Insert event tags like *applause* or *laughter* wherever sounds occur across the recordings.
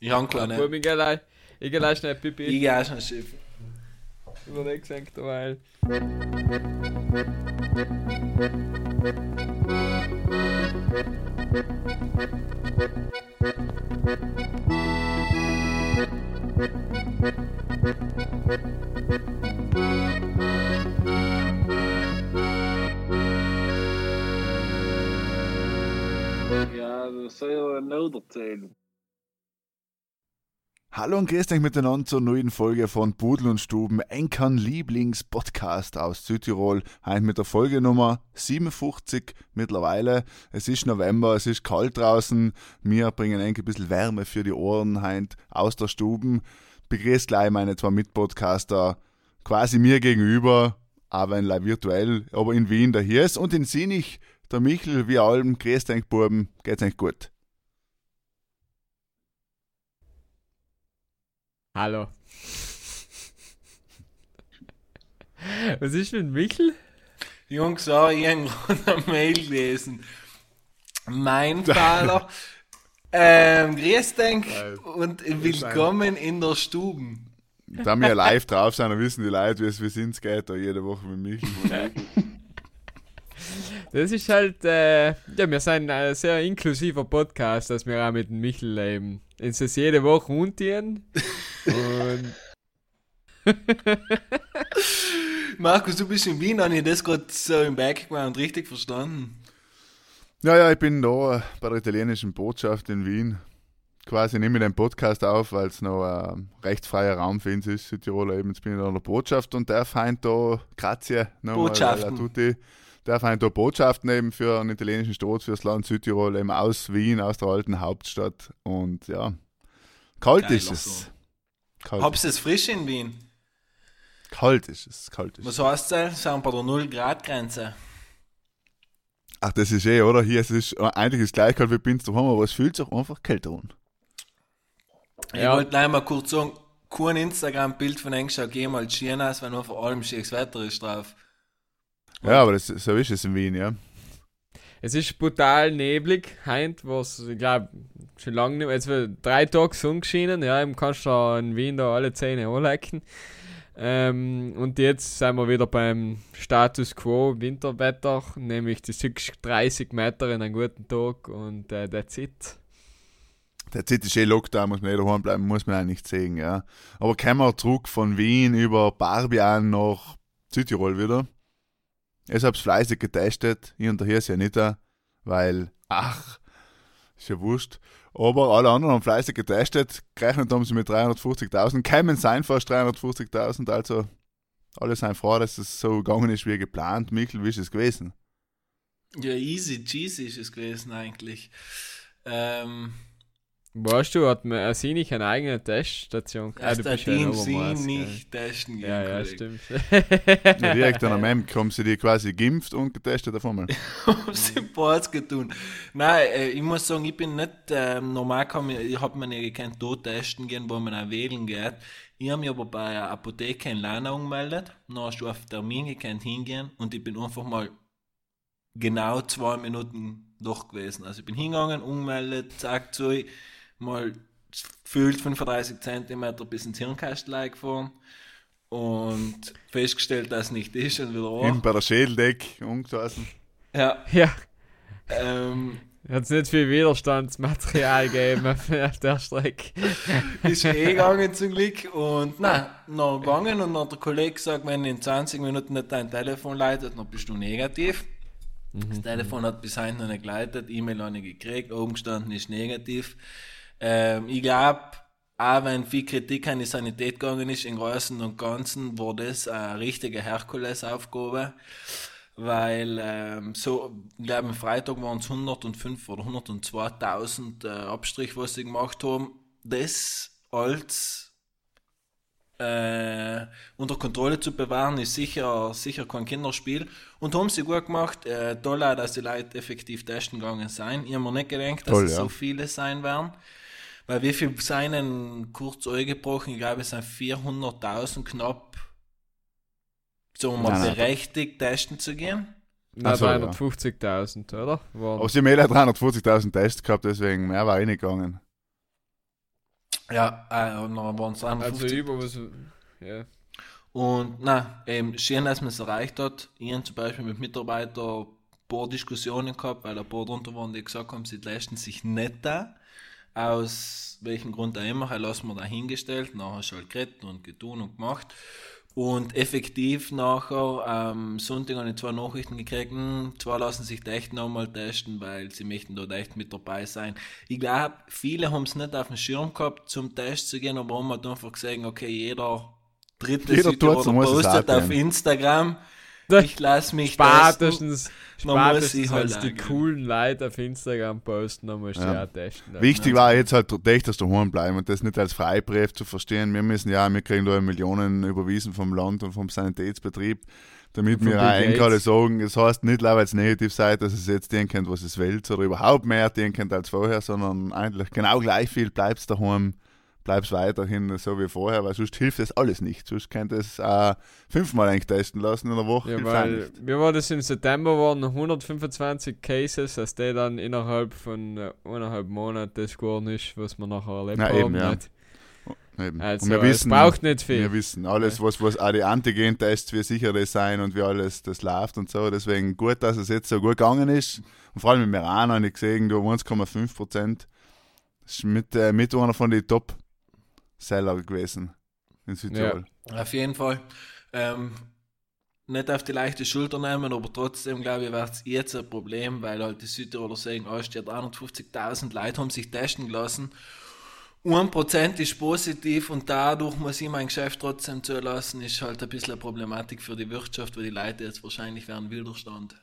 Ich habe keine. Gut, ich gehe gleich- ich gehe gleich schnell Pipi. Ich gehe auch schon Schiff. Über den gesagt, weil. Ja, das soll ja noch erzählen. Hallo und grüßt euch miteinander zur neuen Folge von Pudel und Stuben, Enkern Lieblingspodcast aus Südtirol. Heute mit der Folge Nummer 57 mittlerweile. Es ist November, es ist kalt draußen. Wir bringen ein bisschen Wärme für die Ohren heint aus der Stuben. Begrüßt gleich meine zwei Mitpodcaster quasi mir gegenüber, aber ein Leih virtuell, aber in Wien der hier ist und in Sinich der Michel, wie allem, grüßt euch Buben, geht's euch gut? Hallo. Was ist mit Michel? Jungs, ich habe gerade eine Mail gelesen. Mein *laughs* Fahrer. ähm, grüß dich und willkommen in der Stube. Da wir live drauf sind, dann wissen die Leute, wie es wie es geht, da jede Woche mit Michel. *laughs* Das ist halt, äh, ja, wir sind ein sehr inklusiver Podcast, dass wir auch mit dem Michel ähm, uns das jede Woche untieren. Und *laughs* Markus, du bist in Wien, habe ich das gerade so im Background richtig verstanden? Ja, ja, ich bin da äh, bei der italienischen Botschaft in Wien. Quasi nehme ich den Podcast auf, weil es noch ein rechtsfreier Raum für uns ist, Südtiroler eben. Jetzt bin ich da in der Botschaft und darf heint da, grazie, nochmal, Botschaften. tutti, darf heint da Botschaften eben für einen italienischen Staat, für das Land Südtirol, eben aus Wien, aus der alten Hauptstadt. Und ja, kalt Geiler ist es. Kalt, Hab's es frisch in Wien? kalt ist es, kalt ist es. Was heißt das? Sind bei der 0-Grad-Grenze. Ach, das ist eh, oder? Hier es ist äh, eigentlich ist gleich kalt wie bei uns daheim, aber es fühlt sich einfach kälter an. Ich Ja. wollte gleich mal kurz sagen, kein Instagram-Bild von Engschau gehen mal schieren aus, wenn nur vor allem schönes Wetter ist drauf. Ja, aber das, so ist es in Wien, ja. es ist brutal neblig, heint, was, ich glaube, schon lange nicht mehr, jetzt wird drei Tage Sonne geschienen, ja, eben kannst du in Wien da alle Zähne anlecken. Ähm, und jetzt sind wir wieder beim Status Quo Winterwetter, nämlich die 30 Meter in einem guten Tag und äh, that's it. Der Zeit ist eh Lockdown, muss man eh daheim bleiben, muss man eigentlich sehen, ja. Aber wir zurück von Wien über Barbian nach Südtirol wieder. Ich hab's fleißig getestet, ich und der Hirs ja nicht, weil, ach, ist ja wurscht. Aber alle anderen haben fleißig getestet, gerechnet haben sie mit 350.000, kämen sein fast 350.000, also alle sind froh, dass es so gegangen ist wie geplant. Michel, wie ist es gewesen? Ja, easy cheesy ist es gewesen eigentlich. Ähm, Weißt du, hat man sie nicht eine eigene Teststation? Der bist ja in Team sie nicht testen gehen, Ja, ja, Kollege. stimmt. Ja, direkt an einem haben sie die quasi geimpft und getestet auf einmal. *laughs* Hab's im Ports getan. Nein, äh, ich muss sagen, ich bin nicht, ähm, normal kann man, ich hab mir nicht gekannt, dort testen gehen, wo man auch wählen geht. Ich habe mich aber bei einer Apotheke in Lana angemeldet. Dann hast du auf Termin gekannt hingehen und ich bin einfach mal genau zwei Minuten durch gewesen. Also ich bin hingegangen, umgemeldet, zack, so, mal gefühlt 35 cm bis ins Hirnkastel gefahren und festgestellt, dass es nicht ist und wieder Hinten an. bei der Schädeldeck umgesessen. Ja, ja, ähm, hat es nicht viel Widerstandsmaterial gegeben auf der Strecke. ist eh gegangen zum Glück und na noch gegangen und dann hat der Kollege gesagt, wenn in 20 Minuten nicht dein Telefon leitet, dann bist du negativ. Das Telefon hat bis heute noch nicht geleitet, E-Mail habe ich gekriegt, oben gestanden ist negativ. Ähm, ich glaube, auch wenn viel Kritik an die Sanität gegangen ist, im Großen und Ganzen war das eine richtige Herkulesaufgabe, weil ähm, so, ich glaube, am Freitag waren es 105 oder 102.000 äh, Abstrich, was sie gemacht haben. Das als äh, unter Kontrolle zu bewahren, ist sicher, sicher kein Kinderspiel. Und haben sie gut gemacht. Äh, toll auch, dass die Leute effektiv testen gegangen sind. Ich habe mir nicht gedacht, dass Toll, es ja. so viele sein werden. Weil wie viel seien kurz angebrochen? Ich glaube, es sind 400.000 knapp, wir mal, Nein, nein. berechtigt, testen zu gehen. Na, Ach so, ja. 350.000, oder? Waren- Aber sie haben eh 350.000 Tests gehabt, deswegen mehr war eh nicht gegangen. Ja, äh, und dann waren es Also über was. Ja. Und na, eben schön, dass man es erreicht hat. Ich habe zum Beispiel mit Mitarbeitern ein paar Diskussionen gehabt, weil ein paar drunter waren, die gesagt haben, sie leisten sich nicht da. Aus welchem Grund auch immer, halt lassen wir dahingestellt. Nachher hast du halt geredet und getun und gemacht. Und effektiv nachher, am Sonntag habe ich zwei Nachrichten gekriegt, hm, zwei lassen sich da echt nochmal testen, weil sie möchten dort echt mit dabei sein. Ich glaube, viele haben es nicht auf dem Schirm gehabt, zum Test zu gehen, aber haben halt einfach gesagt, okay, jeder dritte Jeder muss es postet auf. Instagram, ich lasse mich testen. Spätestens, spätestens halt als die coolen Leute auf Instagram posten, dann musst du Ja. ja auch testen. Wichtig war jetzt halt echt, dass daheim bleiben und das nicht als Freibrief zu verstehen. Wir müssen ja, wir kriegen da Millionen überwiesen vom Land und vom Sanitätsbetrieb, damit wir auch Bill eigentlich alle Gates. sagen, es heißt nicht, weil es negativ seid, dass es jetzt den kennt, was es will, oder überhaupt mehr den kennt als vorher, sondern eigentlich genau gleich viel bleibst daheim, bleibst weiterhin so wie vorher, weil sonst hilft das alles nicht. Sonst könnt es äh, fünfmal eigentlich testen lassen in der Woche. Ja, weil mir war das im September waren 125 Cases, dass der dann innerhalb von äh, eineinhalb Monaten das geworden ist, was wir nachher erlebt Ja, haben. eben, ja. nicht? Eben. Also, und wir es wissen, braucht nicht viel. Wir wissen alles, was, was auch die Antigen-Tests, wie sicher das sein und wie alles das läuft und so. Deswegen gut, dass es jetzt so gut gegangen ist. Und vor allem mit Meran habe ich gesehen, du 1,5 Prozent. Das ist mit, äh, mit einer von den Top-Seller gewesen in Südtirol. Auf jeden Fall. Ähm, nicht auf die leichte Schulter nehmen, aber trotzdem glaube ich, wird es jetzt ein Problem, weil halt die Südtiroler sagen, oh, steht 350.000 Leute haben sich testen gelassen. 1% ist positiv und dadurch muss ich mein Geschäft trotzdem zulassen, ist halt ein bisschen eine Problematik für die Wirtschaft, weil die Leute jetzt wahrscheinlich werden Widerstand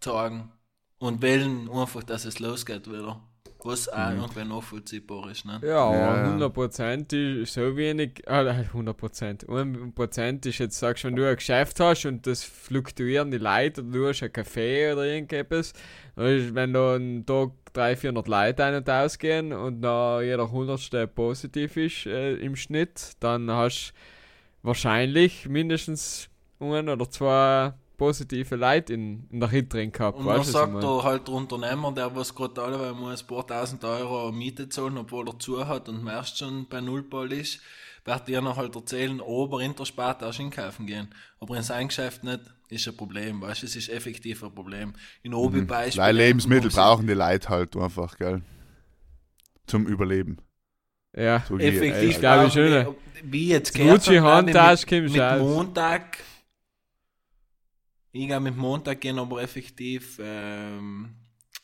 zeigen und wählen einfach, dass es losgeht wieder. Was auch irgendwie nachvollziehbar ist. Ne? Ja, Ja, ja. aber 100% ist so wenig, äh, 100%, 1% ist jetzt, sagst du, wenn du ein Geschäft hast und das fluktuieren die Leute oder du hast ein Café oder irgendetwas, ist, wenn da einen Tag 300, 400 Leute ein- und ausgehen und dann jeder Hundertste positiv ist äh, im Schnitt, dann hast du wahrscheinlich mindestens ein oder zwei positive Leute in, in der Hit drin gehabt. Und dann ich sagt er halt der Unternehmer, der was gerade alle, weil muss ein paar tausend Euro Miete zahlen, obwohl er zu hat und meist schon bei Nullball ist, wird dir noch halt erzählen, aber in der Sparte auch einkaufen gehen. Aber in seinem Geschäft nicht, ist ein Problem, weißt du, es ist effektiv ein Problem. In Obi Beispiel. Weil Lebensmittel brauchen die Leute halt einfach, gell? Zum Überleben. Ja, So wie jetzt. Effektiv, Ich glaube brauchen schon, die- ne? Wie jetzt Die Gucci hat, Handtasche mit, mit. Montag. Ich glaube, mit Montag gehen aber effektiv ähm,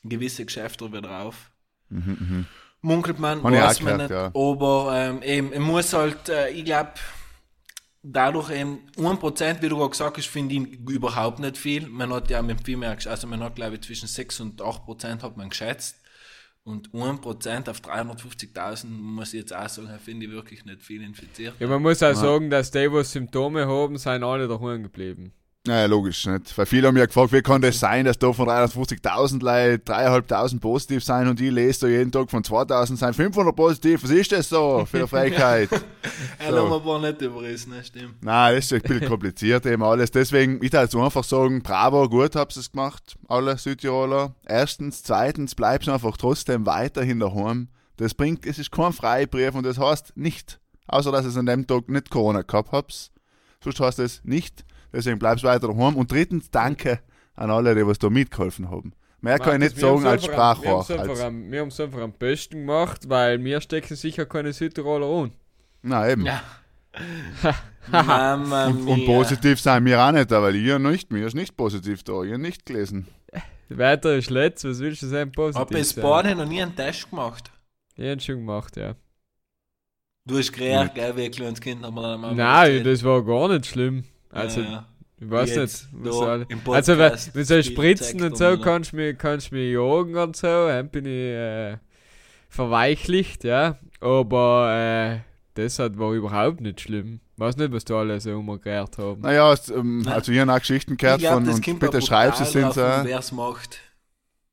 gewisse Geschäfte wieder auf. Mhm, mhm. Munkelt man, Hab weiß man gehört, nicht. ja. Aber ähm, eben, ich muss halt, äh, ich glaube, dadurch eben 1%, wie du gerade gesagt hast, finde ich überhaupt nicht viel. Man hat ja mit viel mehr, also man hat glaube ich zwischen 6 und 8% hat man geschätzt. Und 1% auf 350.000 muss ich jetzt auch sagen, finde ich wirklich nicht viel infiziert. Ja, man muss auch sagen, dass die, die Symptome haben, sind alle daheim geblieben. Naja, logisch nicht. Weil viele haben ja gefragt, wie kann das sein, dass da von 350.000 Leute 3.500 positiv sein und ich lese da jeden Tag von 2.000 sein 500 positiv. Was ist das so für eine Frechheit? *laughs* Er so. haben wir nicht überrissen, ne? stimmt. Nein, das ist ein bisschen kompliziert eben alles. Deswegen, ich darf einfach sagen, bravo, gut habt ihr es gemacht, alle Südtiroler. Erstens, zweitens, bleibst einfach trotzdem weiterhin daheim. Das bringt, es ist kein Freibrief und das heißt nicht, außer dass es an dem Tag nicht Corona gehabt habt. Sonst heißt es nicht. Deswegen bleibst weiter daheim. Und drittens, danke an alle, die was da mitgeholfen haben. Mehr kann ich nicht Wir sagen als am- Wir Sprachrohr. haben es einfach, am- wir haben's einfach am besten gemacht, weil mir stecken sicher keine Südtiroler an. nein, eben. Ja. *laughs* Mama Und, und positiv sein wir auch nicht, weil ich nicht, mir ist nicht positiv da, ich hab nicht gelesen. Weiter ist letzt, was willst du sein positiv Hab bis sein? Baden noch nie einen Test gemacht. Ich hab schon gemacht, ja. Du hast gerät, gell, wie ein kleines Kind, haben wir Nein, das war gar nicht schlimm. Also, ja, ja. ich weiß nicht. Was soll- im also, wenn, Podcast wenn so Spritzen und so, kannst du mich, kannst mich jagen und so, dann bin ich äh, verweichlicht, ja. Aber äh, das hat, war überhaupt nicht schlimm. Weiß nicht, was da alle so umgekehrt haben. Naja, es, ähm, also ich habe auch Geschichten gehört Ich glaub, von das und bitte schreibst es brutal sind so. Wer es macht.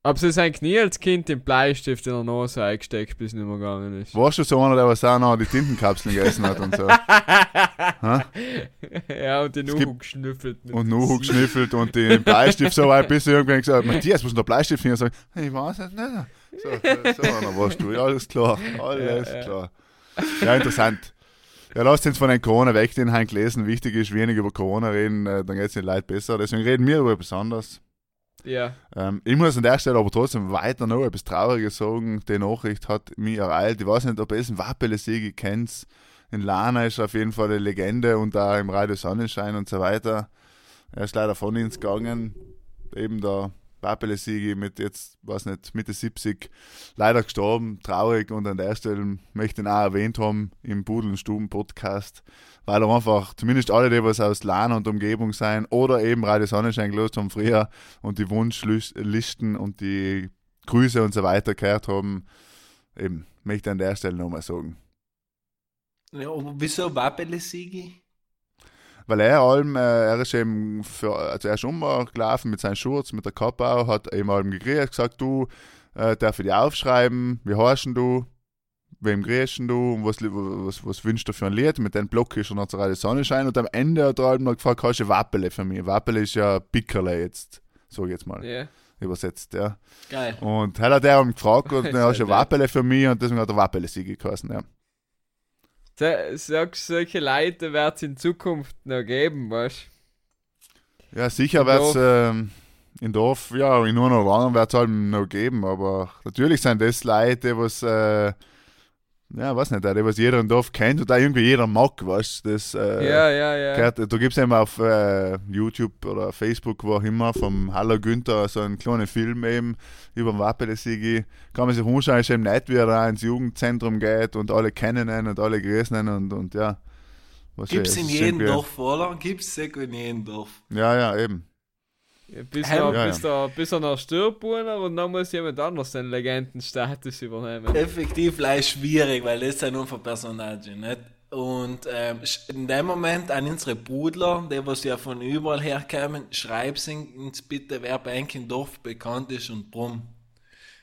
Ob sie sein Knie als Kind den Bleistift in der Nase eingesteckt, bis es nicht mehr gegangen ist. Warst du so einer, der was auch noch die Tintenkapseln gegessen hat und so? *laughs* ja, und den Es gibt- Uhu geschnüffelt. Und nur geschniffelt und den Bleistift so weit, bis irgendwann gesagt hat, Matthias, wo ist denn der Bleistift hin? Und ich sag, ich weiß es nicht. So, so einer warst du, ja, alles klar, alles Ja, ja. klar. Ja, interessant. Ja, lasst uns von den Corona weg, den Hein gelesen. Wichtig ist, wenig über Corona reden, äh, dann geht es den Leuten besser. Deswegen reden wir über etwas anderes. Ja. Ähm, ich muss an der Stelle aber trotzdem weiter noch etwas Trauriges sagen. Die Nachricht hat mich ereilt. Ich weiß nicht, ob ihr es Wappele Siege kennt. In Lana ist auf jeden Fall eine Legende und da im Radio Sonnenschein und so weiter. Er ist leider von uns gegangen. Eben der Wappele Siege mit jetzt, weiß nicht, Mitte 70 leider gestorben. Traurig und an der Stelle möchte ich ihn auch erwähnt haben im Pudel- und Stuben-Podcast weil einfach, zumindest alle, die was aus Lana und Umgebung sein oder eben Radio Sonnenschein gelost haben früher und die Wunschlisten und die Grüße und so weiter gehört haben, eben, möchte ich an der Stelle nochmal sagen. Ja, aber wieso Wappele Sigi? Weil er allem, äh, er ist eben für, also er ist umgelaufen mit seinem Schurz, mit der Kappe hat eben allem gekriegt, gesagt, du, äh, darf ich dich aufschreiben, wie heißt du? Wem kriegst du und was, was, was wünschst du für ein Lied? Mit dem Block ist er noch zur Sonnenschein und am Ende hat er halt noch gefragt, hast du Wappele für mich? Wappele ist ja Pickerle jetzt, sag ich jetzt mal. Ja. Übersetzt, ja. Geil. Und hat er der gefragt und *laughs* dann hast du Wappele für mich und deswegen hat er Wappele Siege geheißen, ja. Sagst solche Leute wird es in Zukunft noch geben, weißt Ja, sicher wird es ähm, in Dorf, ja, in nur noch anderen wird es halt noch geben, aber natürlich sind das Leute, was, äh, ja, weiß nicht, die was jeder im Dorf kennt und da irgendwie jeder mag, weißt du, das, äh, Ja, ja, ja. gehört, da gibt es eben auf äh, YouTube oder Facebook, wo auch immer, vom Haller Günther so einen kleinen Film eben über den Wappele Sigi. Kann man sich anschauen, ist eben nett, wie er da ins Jugendzentrum geht und alle kennen ihn und alle grüßen ihn und, und ja. Was Gibt es ist in jedem Dorf, oder? Gibt es in jedem Dorf. Ja, ja, eben. Ja, bis, er, Ja, bis, Der, bis er noch stirbt und dann muss jemand anders den Legendenstatus übernehmen. Effektiv leicht schwierig, weil das sind einfach Personalien, nicht? Und ähm, in dem Moment an unsere Brudler, die was ja von überall herkommen, schreibt uns bitte, wer bei im Dorf bekannt ist und drum.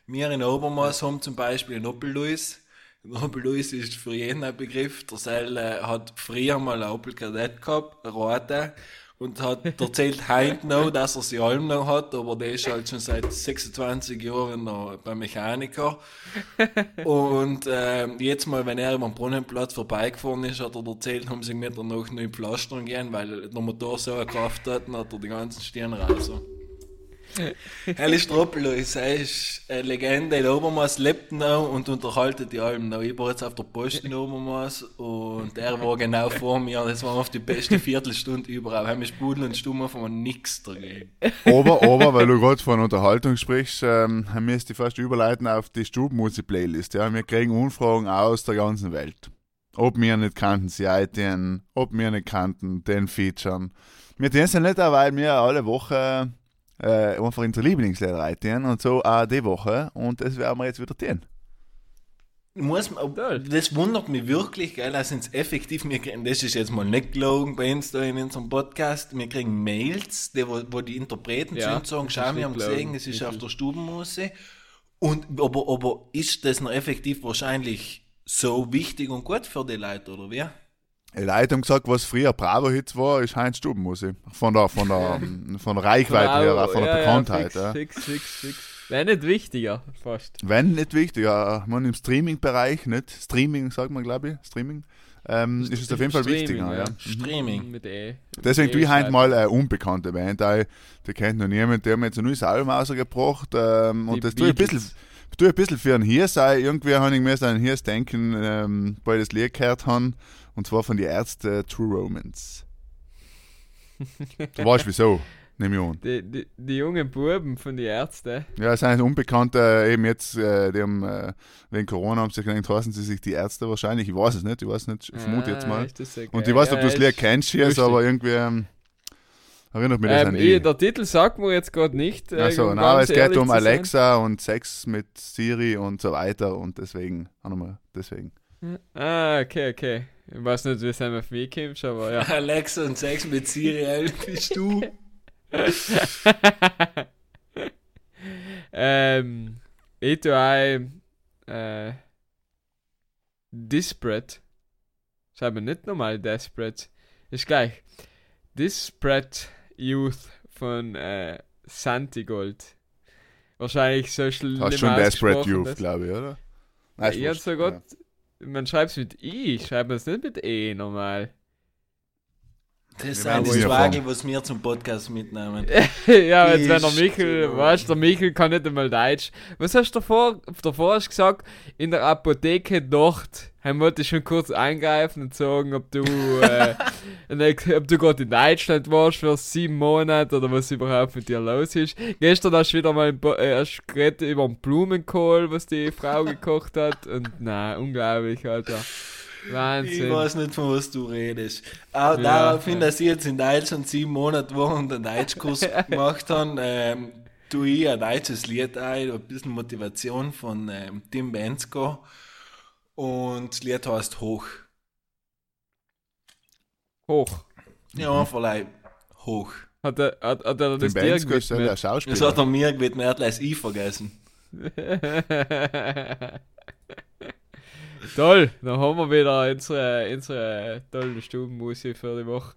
Wir in Obermaß haben zum Beispiel einen Opel Luis. Opel Luis ist für jeden ein Begriff. Der Seil äh, hat früher mal ein Opel Kadett gehabt, rote, und hat erzählt heute noch, dass er sie allem noch hat, aber der ist halt schon seit 26 Jahren noch beim Mechaniker. Und ähm, jetzt mal, wenn er über den Brunnenplatz vorbeigefahren ist, hat er erzählt, haben sie mit der noch neue Pflastern gehen, weil der Motor so eine Kraft hat, dann hat er die ganzen Stirn raus. Helle Stroppelos, er ist eine Legende in Obermaß, lebt noch und unterhaltet die Alben noch. Ich war jetzt auf der Post in Obermaß und er war genau vor mir. Das war auf die beste Viertelstunde überall. Wir haben mich Pudel und Stumm von nichts dagegen. Aber, aber, weil du gerade von Unterhaltung sprichst, ähm, müsste ich fast überleiten auf die Stubenmusik-Playlist. Ja? Wir kriegen Umfragen aus der ganzen Welt. Ob wir nicht kannten sie ITN, ob wir nicht kannten den Featuren. Wir tun es ja nicht, weil wir alle Woche äh, einfach unsere Lieblingslieder reiten und so auch die Woche. Und das werden wir jetzt wieder tun. Muss, man- das wundert mich wirklich, gell, dass uns effektiv, wir kriegen, das ist jetzt mal nicht gelogen bei uns da in unserem Podcast, wir kriegen Mails, die, wo, wo die Interpreten Ja, zu uns sagen, schau, wir haben gesehen, es ist auf der Stubenmuse. Und, aber, aber ist das noch effektiv wahrscheinlich so wichtig und gut für die Leute, oder wie? Die Leute haben gesagt, was früher Bravo-Hits war, ist Heinz Stubenmusik. Von der, von der, *laughs* von der Reichweite her, auch von der Ja, Bekanntheit. Ja, Ja, fix, fix, fix, fix. Wäre nicht wichtiger, fast. Wenn nicht wichtig, ja, man im Streaming-Bereich, nicht Streaming, sagt man, glaube ich, Streaming, ähm, ist es auf jeden Fall Streaming, wichtiger. Ja. Streaming. Mit E. Deswegen tue E ich heute mal eine unbekannte Band, die, die kennt noch niemand, der hat mir jetzt ein neues Album rausgebracht ähm, und Die das tue ich ein bisschen, tue ich ein bisschen für ein Hirs sein. Irgendwie habe ich mir an ein Hirs denken, ähm, weil ich das Lied gehört habe, und zwar von die Ärzte True Romance. *laughs* Du weißt wieso, nehme ich an. Die, die, die jungen Buben von den Ärzten. Ja, es sind Unbekannte, eben jetzt, äh, die haben, äh, wegen Corona haben sie gedacht, heißen sie sich die Ärzte wahrscheinlich. Ich weiß es nicht, ich weiß nicht, ich vermute jetzt Ah, mal. ist das so Und ich weiß nicht, ob du das Lied kennst, lustig. aber irgendwie ähm, erinnert mich das Ähm, an ich, die. der Titel sagt mir jetzt gerade nicht. äh, Also, um ganz es geht um zu sein. Alexa und Sex mit Siri und so weiter und deswegen, auch nochmal, deswegen. Ah, okay, okay. Ich weiß nicht, wie es einem auf mich kommt, aber ja. *laughs* Alexa und Sex mit Siri, bist du? *laughs* ähm, ich tue ein äh, Disparate. Schreibe mir nicht normal Desperate. Ist gleich. Disparate Youth von äh, Santigold. Wahrscheinlich so schlimm Hast schon Desperate Youth, glaube ich, oder? Nein, ich hab wurscht. sogar man schreibt es mit I, schreibt man es nicht mit E normal. Das sind die Frage, was wir zum Podcast mitnehmen. *laughs* ja, jetzt wenn der Michel, weißt der Michel kann nicht einmal Deutsch. Was hast du davor? Davor hast du gesagt, in der Apotheke dort. Ich wollte schon kurz eingreifen und sagen, ob du, äh, *laughs* ob du gerade in Deutschland warst für sieben Monate oder was überhaupt mit dir los ist. Gestern hast du wieder mal ein paar- äh, hast geredet über den Blumenkohl, was die Frau gekocht hat. Und na, unglaublich, Alter. Ich Wahnsinn. weiß nicht, von was du redest. Auch Ja, daraufhin, ja. dass ich jetzt in Deutschland sieben Monate und einen Deutschkurs *laughs* gemacht habe, ähm, tue ich ein deutsches Lied ein, ein bisschen Motivation von ähm, Tim Bensko. Und das Lied heißt Hoch. Hoch. Ja, vielleicht Hoch. Hat er, hat, hat er Den das dir Bensko ist ja der gewidmet? Das hat er mir gewidmet, er hat das I vergessen. *laughs* Toll, dann haben wir wieder unsere, unsere tolle Stubenmusik für die Woche.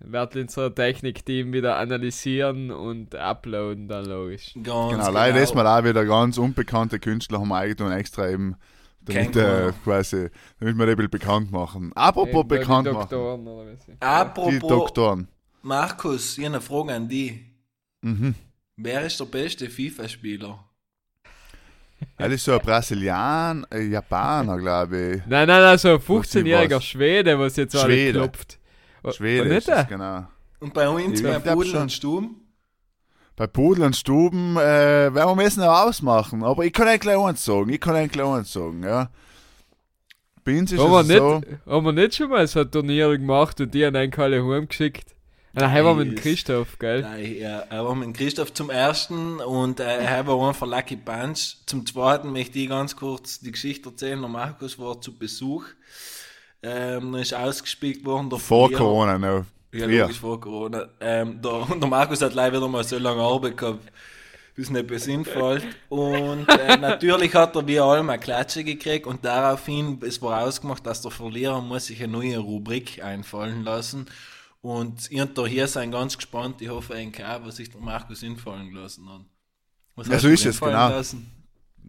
Werden unser Technikteam wieder analysieren und uploaden, dann logisch. Ganz Genau, leider ist mal auch wieder ganz unbekannte Künstler haben wir eigentlich extra eben, damit, äh, quasi, damit wir die ein bisschen bekannt machen. Apropos Eben bekannt machen. Doktoren oder was. Die Apropos, Doktoren. Markus, ich habe eine Frage an dich. Mhm. Wer ist der beste FIFA-Spieler? Er ist so ein Brasilianer, äh, Japaner, glaube Nein, nein, nein, so ein Wusste ich 15-jähriger was. Schwede, was jetzt alle klopft. Ich. Schwede und ist nicht es, er? genau. Und bei uns, Ich bei Pudel und Sturm? Bei Pudel und Stuben äh, werden wir müssen noch ausmachen, aber ich kann eigentlich gleich eins sagen, ich kann eigentlich gleich eins sagen, ja. Bei uns ist Haben wir, es nicht, so, haben wir nicht schon mal so ein Turnier gemacht und die haben einen alle heimgeschickt? Nein, haben wir mit. Christoph, gell? Nein, ja, er war mit Christoph zum ersten und äh, er war einfach Lucky Punch. Zum zweiten möchte ich ganz kurz die Geschichte erzählen. Der Markus war zu Besuch. Ähm, dann ist ausgespielt worden. Der vor Verlierer- Corona noch. Ja, Früher. logisch vor Corona. Ähm, der, und *laughs* der Markus hat leider wieder mal so lange Arbeit gehabt, bis nicht etwas hinfällt. Und äh, natürlich hat er wie allem eine Klatsche gekriegt und daraufhin, es war ausgemacht, dass der Verlierer muss sich eine neue Rubrik einfallen lassen. Und ich und der hier sind ganz gespannt, ich hoffe ein auch, was sich der Markus einfallen gelassen hat. Was Ja, so ist es, genau. lassen?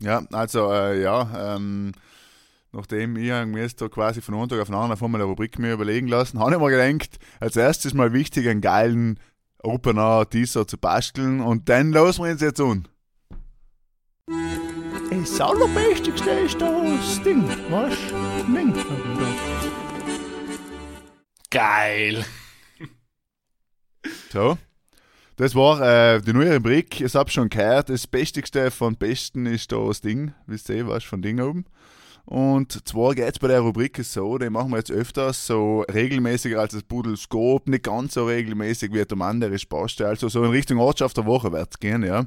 Ja, also äh, ja, ähm, nachdem ich mir jetzt da quasi von einem Tag auf den anderen von eine Rubrik mir überlegen lassen, habe ich mir gedacht, als erstes mal wichtig, einen geilen Opener Teaser zu basteln und dann losen wir uns jetzt an. Das Allerbestigste ist das Ding, was? Ding. Geil! So. Das war äh, die neue Rubrik. Ich habe schon gehört, das Bestigste von Besten ist da das Ding. Wisst ihr, was von Ding oben? Und zwar geht es bei der Rubrik so, die machen wir jetzt öfters, so regelmäßiger als das Pudelskop, nicht ganz so regelmäßig wie der andere Spaste, also so in Richtung Ortschaft der Woche wird es gehen, ja.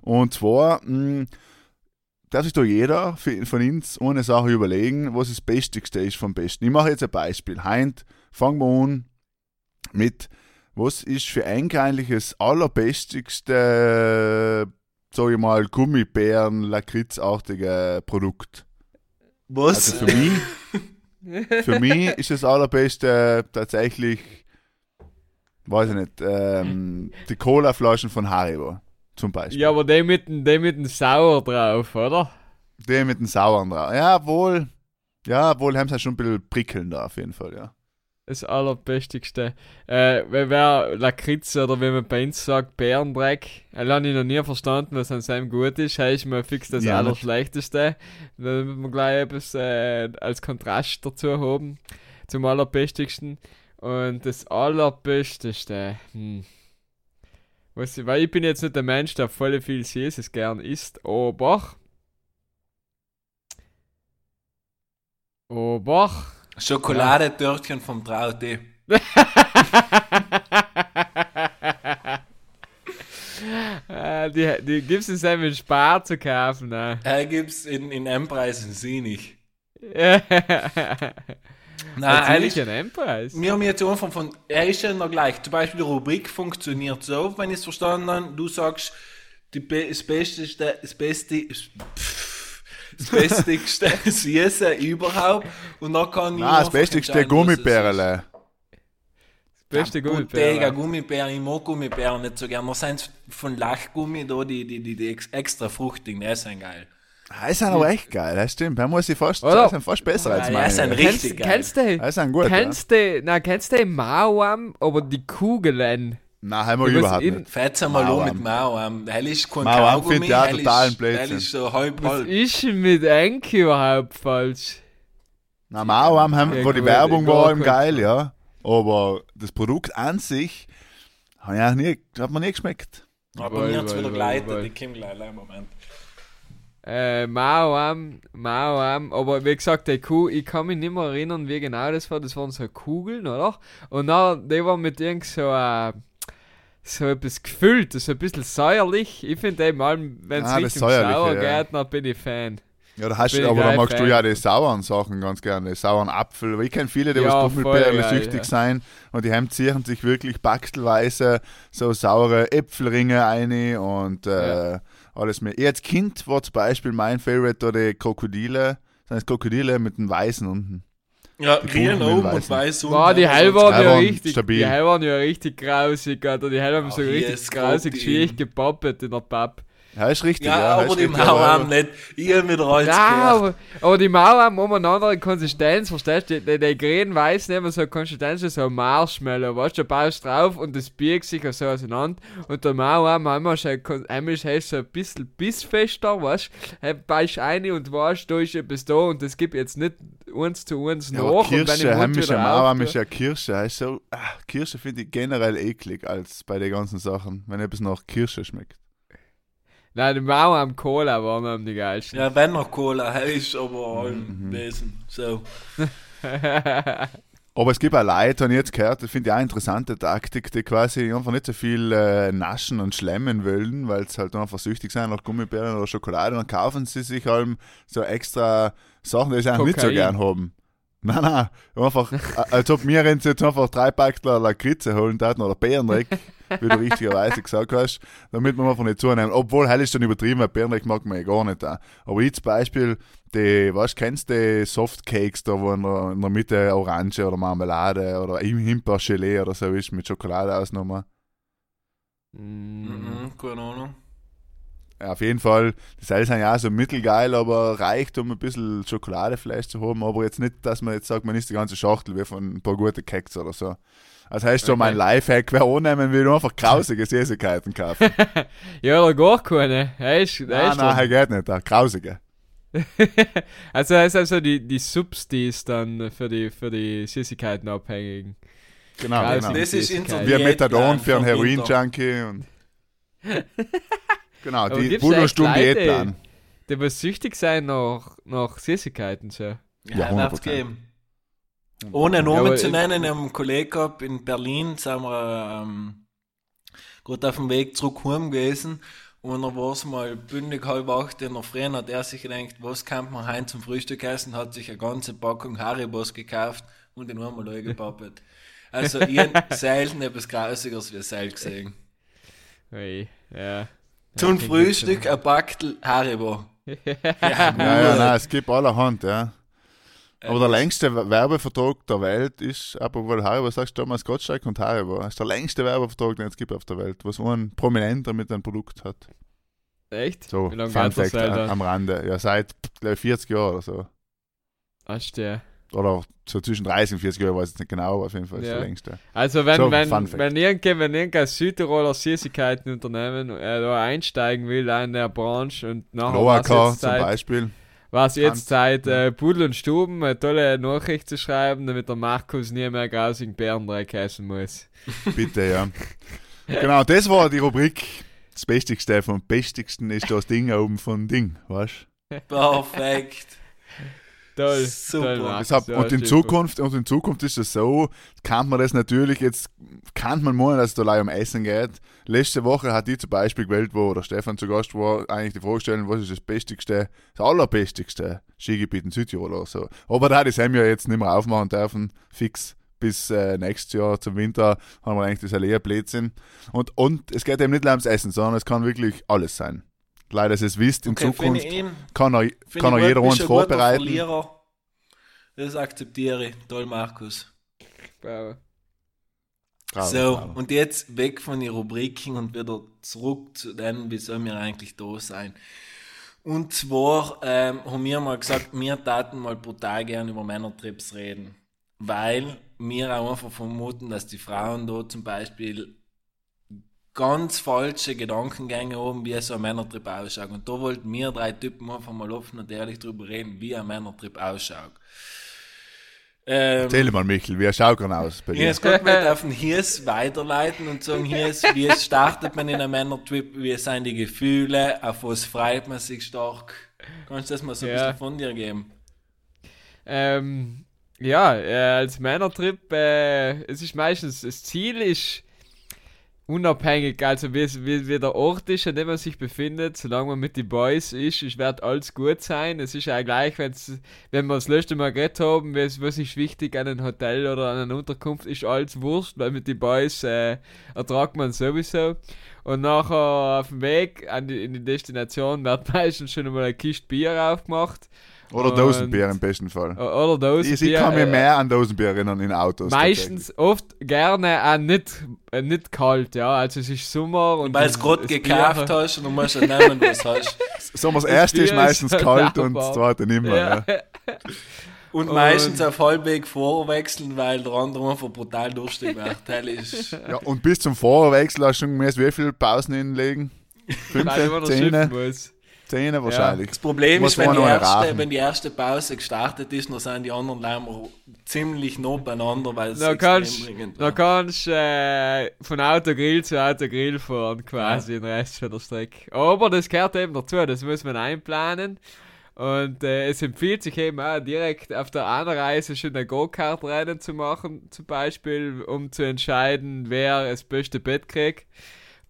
Und zwar mh, darf sich da jeder von uns eine Sache überlegen, was das Bestigste ist vom Besten. Ich mache jetzt ein Beispiel. Heint, fangen wir an mit was ist für ein eigentlich das allerbestigste, sag ich mal, Gummibären, Lakritzartige Produkt? Was? Also für mich, *laughs* für mich ist das allerbeste tatsächlich, weiß ich nicht, ähm, die Cola-Flaschen von Haribo zum Beispiel. Ja, aber der mit dem, der mit dem Sauer drauf, oder? Die mit den Sauern drauf. Ja, wohl, ja, wohl haben sie schon ein bisschen prickeln da auf jeden Fall, ja. Das allerbestigste. Äh, wer Lakritz oder wenn man bei uns sagt Bärendreck, äh, habe ich noch nie verstanden, was an seinem gut ist. Heißt mal fix das Ja. Allerschlechteste. Dann müssen wir gleich etwas äh, als Kontrast dazu haben. Zum allerbestigsten. Und das allerbesteste. Hm. Was, weil ich bin jetzt nicht der Mensch, der voll viel Süßes gern isst, aber. Aber. Schokoladetörtchen vom Traute. äh, die, die gibt's es in Spar zu kaufen, ne? Er gibt's in, in M-Preis in Sinich. *laughs* Nein, Nein, eigentlich ein M-Preis. wir haben jetzt einfach von, er ist ja noch gleich. Zum Beispiel die Rubrik funktioniert so, wenn ich es verstanden habe, du sagst, die das Beste, das Beste, pff, das Bestigste *laughs* Süße überhaupt und dann kann ich Nein, das entscheiden, was es ist. Gummibärle. Das beste Gummibär. Gummibär, ich mag Gummibären nicht so gern. Da sind von Lachgummi da, die, die, die, die ex- extra fruchtigen, die sind geil. Ah, Die sind aber echt geil, das stimmt. Da muss ich fast, Oder? die sind fast besser als Ja, meine. die sind richtig geil. Kennst du? Die sind gut, Kennst du, na, kennst du Mauam, aber die Kugeln? Nein, haben wir musst überhaupt nicht. Fährt's einmal an mit Mauam. Hell ist kein Mauam Kaugummi, ich hell totalen ist- Blödsinn. hell ist so halb, Was halb. ist mit Enki überhaupt falsch? Na, Mauam haben, Ja, wo die gut, Werbung war, eben geil, ja. Aber das Produkt an sich hat, ich nie, hat mir nie geschmeckt. Aber mir hat's wohl, wieder geleitet, ich komm gleich, einen Moment. Äh, Mauam, Mauam, aber wie gesagt, die Kuh, ich kann mich nicht mehr erinnern, wie genau das war. Das waren so Kugeln, oder? Und dann, die waren mit irgend so, äh, so etwas gefüllt, so ein bisschen säuerlich. Ich finde eben, wenn es Ah, das richtig Säuerliche, sauer ja. geht, dann bin ich Fan. Ja, da hast du, aber da magst du Fan. ja die sauren Sachen ganz gerne, sauren Apfel. Ich kenne viele, die Ja, was geil, süchtig ja. sein und die haben ziehen sich wirklich baxtelweise so saure Äpfelringe ein und äh, Ja. alles mehr. Ich als Kind war zum Beispiel mein Favorite da die Krokodile, das heißt Krokodile mit dem Weißen unten. Ja, bunten oben und weiß unten. War die sonst- waren die ja waren richtig, stabil. die hell waren ja richtig grausig, oder die hell haben Ach, so hier richtig grausig schwierig gepoppet in der Papp. Ja, ist richtig. Ja, Ja, aber ist die richtig, Mauam nicht. Ich hab wieder alles Ja, aber, aber die Mauer haben immer eine andere Konsistenz, verstehst du? Die, die grün weiß nehmen so eine Konsistenz wie so ein Marshmallow, weißt du, du baust drauf und das biegt sich so auseinander. Und der Mauer haben einmal schon, einmal so ein bisschen bissfester, weißt du? Baust eine und weißt, da ist etwas da und das gibt jetzt nicht eins zu eins Ja, nach. Kirsche, heimische ist ja Kirsche. Ist so, ah, Kirsche finde ich generell eklig als bei den ganzen Sachen, wenn etwas nach Kirsche schmeckt. Nein, die Mauer am Cola waren am die geilsten. Ja, wenn noch Cola, hell ist aber Mhm. allem Wesen. So. *laughs* Aber es gibt auch Leute, habe ich jetzt gehört, das finde ich auch eine interessante Taktik, die quasi einfach nicht so viel äh, naschen und schlemmen wollen, weil sie halt einfach süchtig sind nach Gummibären oder Schokolade, dann kaufen sie sich halt so extra Sachen, die sie eigentlich nicht so gern haben. Nein, nein, einfach, äh, als ob wir uns jetzt einfach drei Packler Lakritze holen taten oder Bärendreck, *laughs* wie du richtigerweise gesagt hast, damit wir einfach nicht zunehmen. Obwohl, hell ist schon übertrieben, weil Bärendreck mag man ja gar nicht. Auch. Aber ich zum Beispiel, die, was kennst du die Softcakes da, wo in der, in der Mitte Orange oder Marmelade oder im Himbeergelee oder so ist, mit Schokolade ausgenommen? Mm. Mhm, keine Ahnung. Ja, auf jeden Fall, das alles sind ja auch so mittelgeil, aber reicht, um ein bisschen Schokolade vielleicht zu haben, aber jetzt nicht, dass man jetzt sagt, man isst die ganze Schachtel wie von ein paar guten Keks oder so. Also heißt so, Okay. mein Lifehack wäre annehmen, will einfach grausige Süßigkeiten kaufen. *laughs* Ja, oder gar keine. Ist, er nein, nein, das geht nicht, da, grausige. *laughs* also das ist also die, die Substis dann für die, für die Süßigkeiten abhängigen. Genau, Grausige genau. Das ist Süßigkeiten. Wie Methadon für einen. Heroin-Junkie und. genau, Aber die. Leute, Die was süchtig sein nach, nach Süßigkeiten so. Ja, Ja, ja wird's 100%. Geben. Ohne Ja, Namen aber zu nennen, einen Kollegen gehabt in Berlin, sind wir ähm, gerade auf dem Weg zurück heim gewesen und dann war es mal bündig halb acht in der Früh und hat er sich gedacht, was kann man heim zum Frühstück essen, hat sich eine ganze Packung Haribos gekauft und den einmal eingepappelt. Also ich *laughs* selten etwas Grausigeres wie Seil gesehen. Ui, ja. Zum Ja, Frühstück ein Backel Haribo. *laughs* Ja, Ja, ja, nein, es gibt allerhand, ja. Aber der Äh, längste Werbevertrag der Welt ist, apropos Haribo, sagst du Thomas Gottschalk und Haribo, das ist der längste Werbevertrag, den es gibt auf der Welt, was ein Prominenter mit einem Produkt hat. Echt? So, Wie lange Fun Fact am, dann? am Rande. Ja, seit, glaube ich, 40 Jahren oder so. Ach, der. Oder so zwischen 30 und 40 Jahren, weiß ich nicht genau, aber auf jeden Fall ist Ja. der längste. Also wenn, So, wenn, wenn irgendein, wenn irgendein Südtiroler Süßigkeitenunternehmen äh, da einsteigen will in der Branche und nachher jetzt zum Zeit, Beispiel. war's jetzt Zeit, ja. äh, Pudel und Stuben eine tolle Nachricht zu schreiben, damit der Markus nie mehr grausigen Bärendreck essen muss. *laughs* Bitte, ja. genau, das war die Rubrik. Das Bestigste vom Bestigsten ist das Ding oben von Ding, weißt Perfekt. Toll, Super. toll Markus, Deshalb, und in super. Zukunft, und in Zukunft ist es so, kann man das natürlich, jetzt kann man meinen, dass es da allein um Essen geht. Letzte Woche hat die zum Beispiel gewählt, wo der Stefan zu Gast war, eigentlich die Frage stellen, was ist das Bestigste, das allerbestigste Skigebiet in Südtirol oder so. Aber da das haben ja jetzt nicht mehr aufmachen dürfen, fix bis äh, nächstes Jahr zum Winter, haben wir eigentlich das allein Blödsinn. Und, und es geht eben nicht nur ums Essen, sondern es kann wirklich alles sein. Leider, dass ihr es wisst, in Okay, Zukunft ihn. kann er, Finde kann ich jeder uns vorbereiten. Das akzeptiere ich. Toll, Markus. Bravo. Bravo, so, bravo. und jetzt weg von den Rubriken und wieder zurück zu denen, wieso wir eigentlich da sein. Und zwar ähm, haben wir mal gesagt, wir taten mal brutal gerne über Männertrips reden. Weil wir auch einfach vermuten, dass die Frauen da zum Beispiel ganz falsche Gedankengänge haben, wie so ein Männertrip ausschaut. Und da wollten wir drei Typen einfach mal offen und ehrlich drüber reden, wie ein Männertrip ausschaut. Ähm, Erzähl mal, Michel, wie schaut er aus bei dir? Ich kann *laughs* auf den Hirs weiterleiten und sagen, Hirs, wie startet man in einem Männertrip, wie sind die Gefühle, auf was freut man sich stark? Kannst du das mal so ein ja. bisschen von dir geben? Ähm, ja, äh, als Männertrip, äh, es ist meistens, das Ziel ist, unabhängig, also wie, wie, wie der Ort ist, an dem man sich befindet, solange man mit den Boys ist, es wird alles gut sein. Es ist ja gleich, wenn's, wenn wir das letzte Mal geredet haben, was, was ist wichtig an einem Hotel oder an einer Unterkunft, ist alles Wurst, weil mit den Boys äh, ertragt man sowieso. Und nachher auf dem Weg an die, in die Destination wird *laughs* meistens schon mal eine Kiste Bier aufgemacht. Oder Dosenbier im besten Fall. Oder Dosenbier. Ich, ich kann mir mehr an Dosenbier erinnern in Autos. Meistens, oft gerne auch nicht, äh, nicht kalt, ja. Also es ist Sommer und. Weil es gerade gekauft Bier. hast und du musst ja nehmen, was hast. *laughs* Sommer das erste ist meistens ist *laughs* kalt und das zweite nicht mehr. Ja. Ja. *laughs* Und, und, meistens auf Halbweg vorwechseln, weil der andere einfach brutal durstig wird. ist ja, und bis zum Vorwechsel hast du schon gemäß, wie viele Pausen hinlegen? Fünf, zehn? Zähne wahrscheinlich. Ja. Das Problem ist, wenn die, erste, wenn die, erste, Pause gestartet ist, dann sind die anderen Lämmer ziemlich nah beieinander, weil es dann kannst, Dann kannst du äh, von Autogrill zu Autogrill fahren, quasi ja. den Rest von der Strecke. Aber das gehört eben dazu, das muss man einplanen. Und äh, es empfiehlt sich eben auch direkt auf der Anreise schon ein Go-Kart-Rennen zu machen, zum Beispiel, um zu entscheiden, wer das beste Bett kriegt.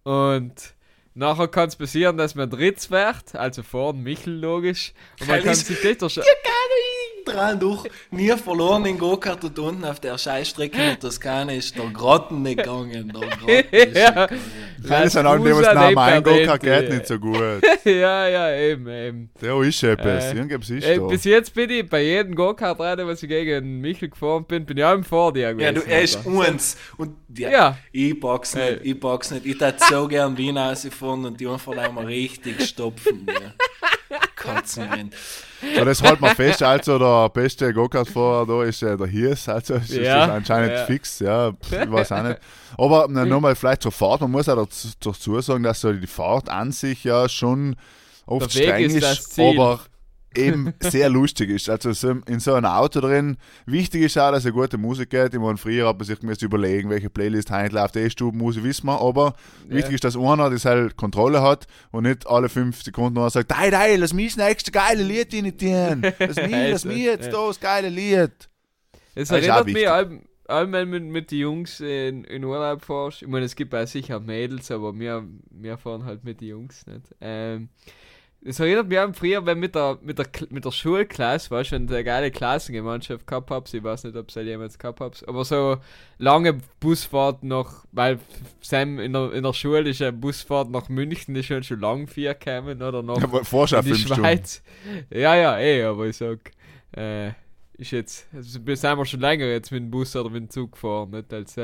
Und Nachher kann es passieren, dass man Dritz wird, also vorn Michel logisch. Und man kann sich dort dran durch, nie verloren in Go-Kart und unten auf der Scheißstrecke in der Toskana ist der Grotten nicht gegangen. Der *laughs* Grotten ist ja. Das sind alle, die was nach mein Go-Kart geht nicht so gut. *laughs* ja, ja, eben, eben. Der ist etwas, äh, irgendwas ist äh, Bis jetzt bin ich bei jedem Go-Kart-Rennen, was ich gegen Michel gefahren bin, bin ich auch im vor dir gewesen. Ja, du, er ist uns. Und ja, ja. ich box nicht, äh. ich box nicht. Ich hätte so gern Wien rausgefahren und die einfach einmal richtig stopfen. Ja. *laughs* Katzenwind. So, das halten wir fest, also der beste Go-Kart-Fahrer da ist äh, der Hirs, also ist ja, das anscheinend ja. fix, ja, ich weiß auch nicht. Aber nochmal vielleicht zur Fahrt, man muss auch dazu, dazu sagen, dass so die Fahrt an sich ja schon oft streng ist, ist aber eben sehr lustig ist. Also so in so einem Auto drin, wichtig ist auch, dass eine gute Musik geht. Ich meine, früher hat man sich müssen überlegen, welche Playlist heute läuft, eh Stubenmusik, wissen wir, aber ja. wichtig ist, dass einer das halt Kontrolle hat und nicht alle fünf Sekunden nur sagt, hey, hey, lass mich das nächste geile Lied initiieren. Lass mich, *laughs* lass mich jetzt ja. das geile Lied. Es erinnert mich allem, allem mit, mit den Jungs in, in Urlaub fährst. Ich meine, es gibt auch sicher Mädels, aber wir, wir fahren halt mit den Jungs nicht. Ähm, es erinnert mich an früher, wenn mit der, mit der, mit der Schulklasse, weißt du, wenn eine geile Klassengemeinschaft gehabt hast, ich weiß nicht, ob es jemals gehabt habt, aber so lange Busfahrt nach, weil Sam in der, in der Schule ist eine Busfahrt nach München, ist schon schon lang vier gekommen, oder noch ja, in die Schweiz. Stunden. Ja, ja, eh, aber ich sag, äh, ist jetzt, also wir sind wir schon länger jetzt mit dem Bus oder mit dem Zug gefahren, nicht als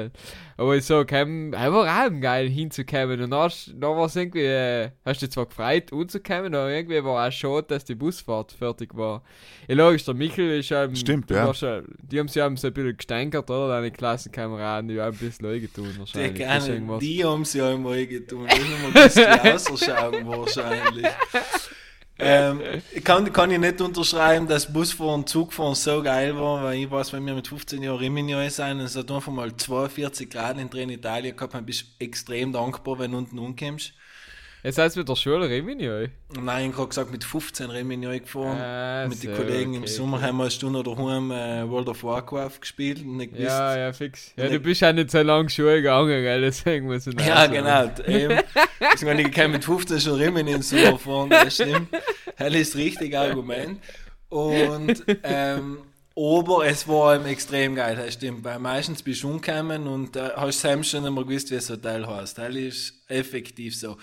Aber ich sag, heim, einfach auch geil hinzukommen und dann, dann war es irgendwie, äh, hast du dich zwar gefreut, umzukommen, aber irgendwie war auch schade, dass die Busfahrt fertig war. Ja, logisch, der Michel ist ähm, Stimmt, ja. Schon, die haben sich haben so ein bisschen gestänkert, oder? Deine Klassenkameraden, die haben ein bisschen eingetun wahrscheinlich. Die, gerne, die haben sie auch immer eingetun, die haben ein bisschen *laughs* ausschauen wahrscheinlich ähm, kann, kann ich nicht unterschreiben, dass Busfahren und Zugfahren so geil war, weil ich weiß, wenn wir mit 15 Jahren Rimini sein, es hat einfach mal 42 Grad in Italien gehabt, dann bist du extrem dankbar, wenn du unten umkommst. Jetzt heißt mit der Schule Rimini? Nein, ich habe gesagt, mit 15 Rimini gefahren. Ah, mit so, den Kollegen okay, im Sommer okay. haben wir eine Stunde daheim äh, World of Warcraft gespielt. Nicht ja, ja, fix. Ja, du bist ja nicht so lange Schule gegangen, gell? deswegen muss ich Ja, genau. Eben. ich meine, ich kann mit 15 schon Rimini ins Sommer fahren, das stimmt. Das ist richtig Argument. Und, ähm, aber es war eben extrem geil, das stimmt. Weil meistens bist du umgekommen und äh, hast selbst schon immer gewusst, wie das Hotel heißt. Das ist effektiv so.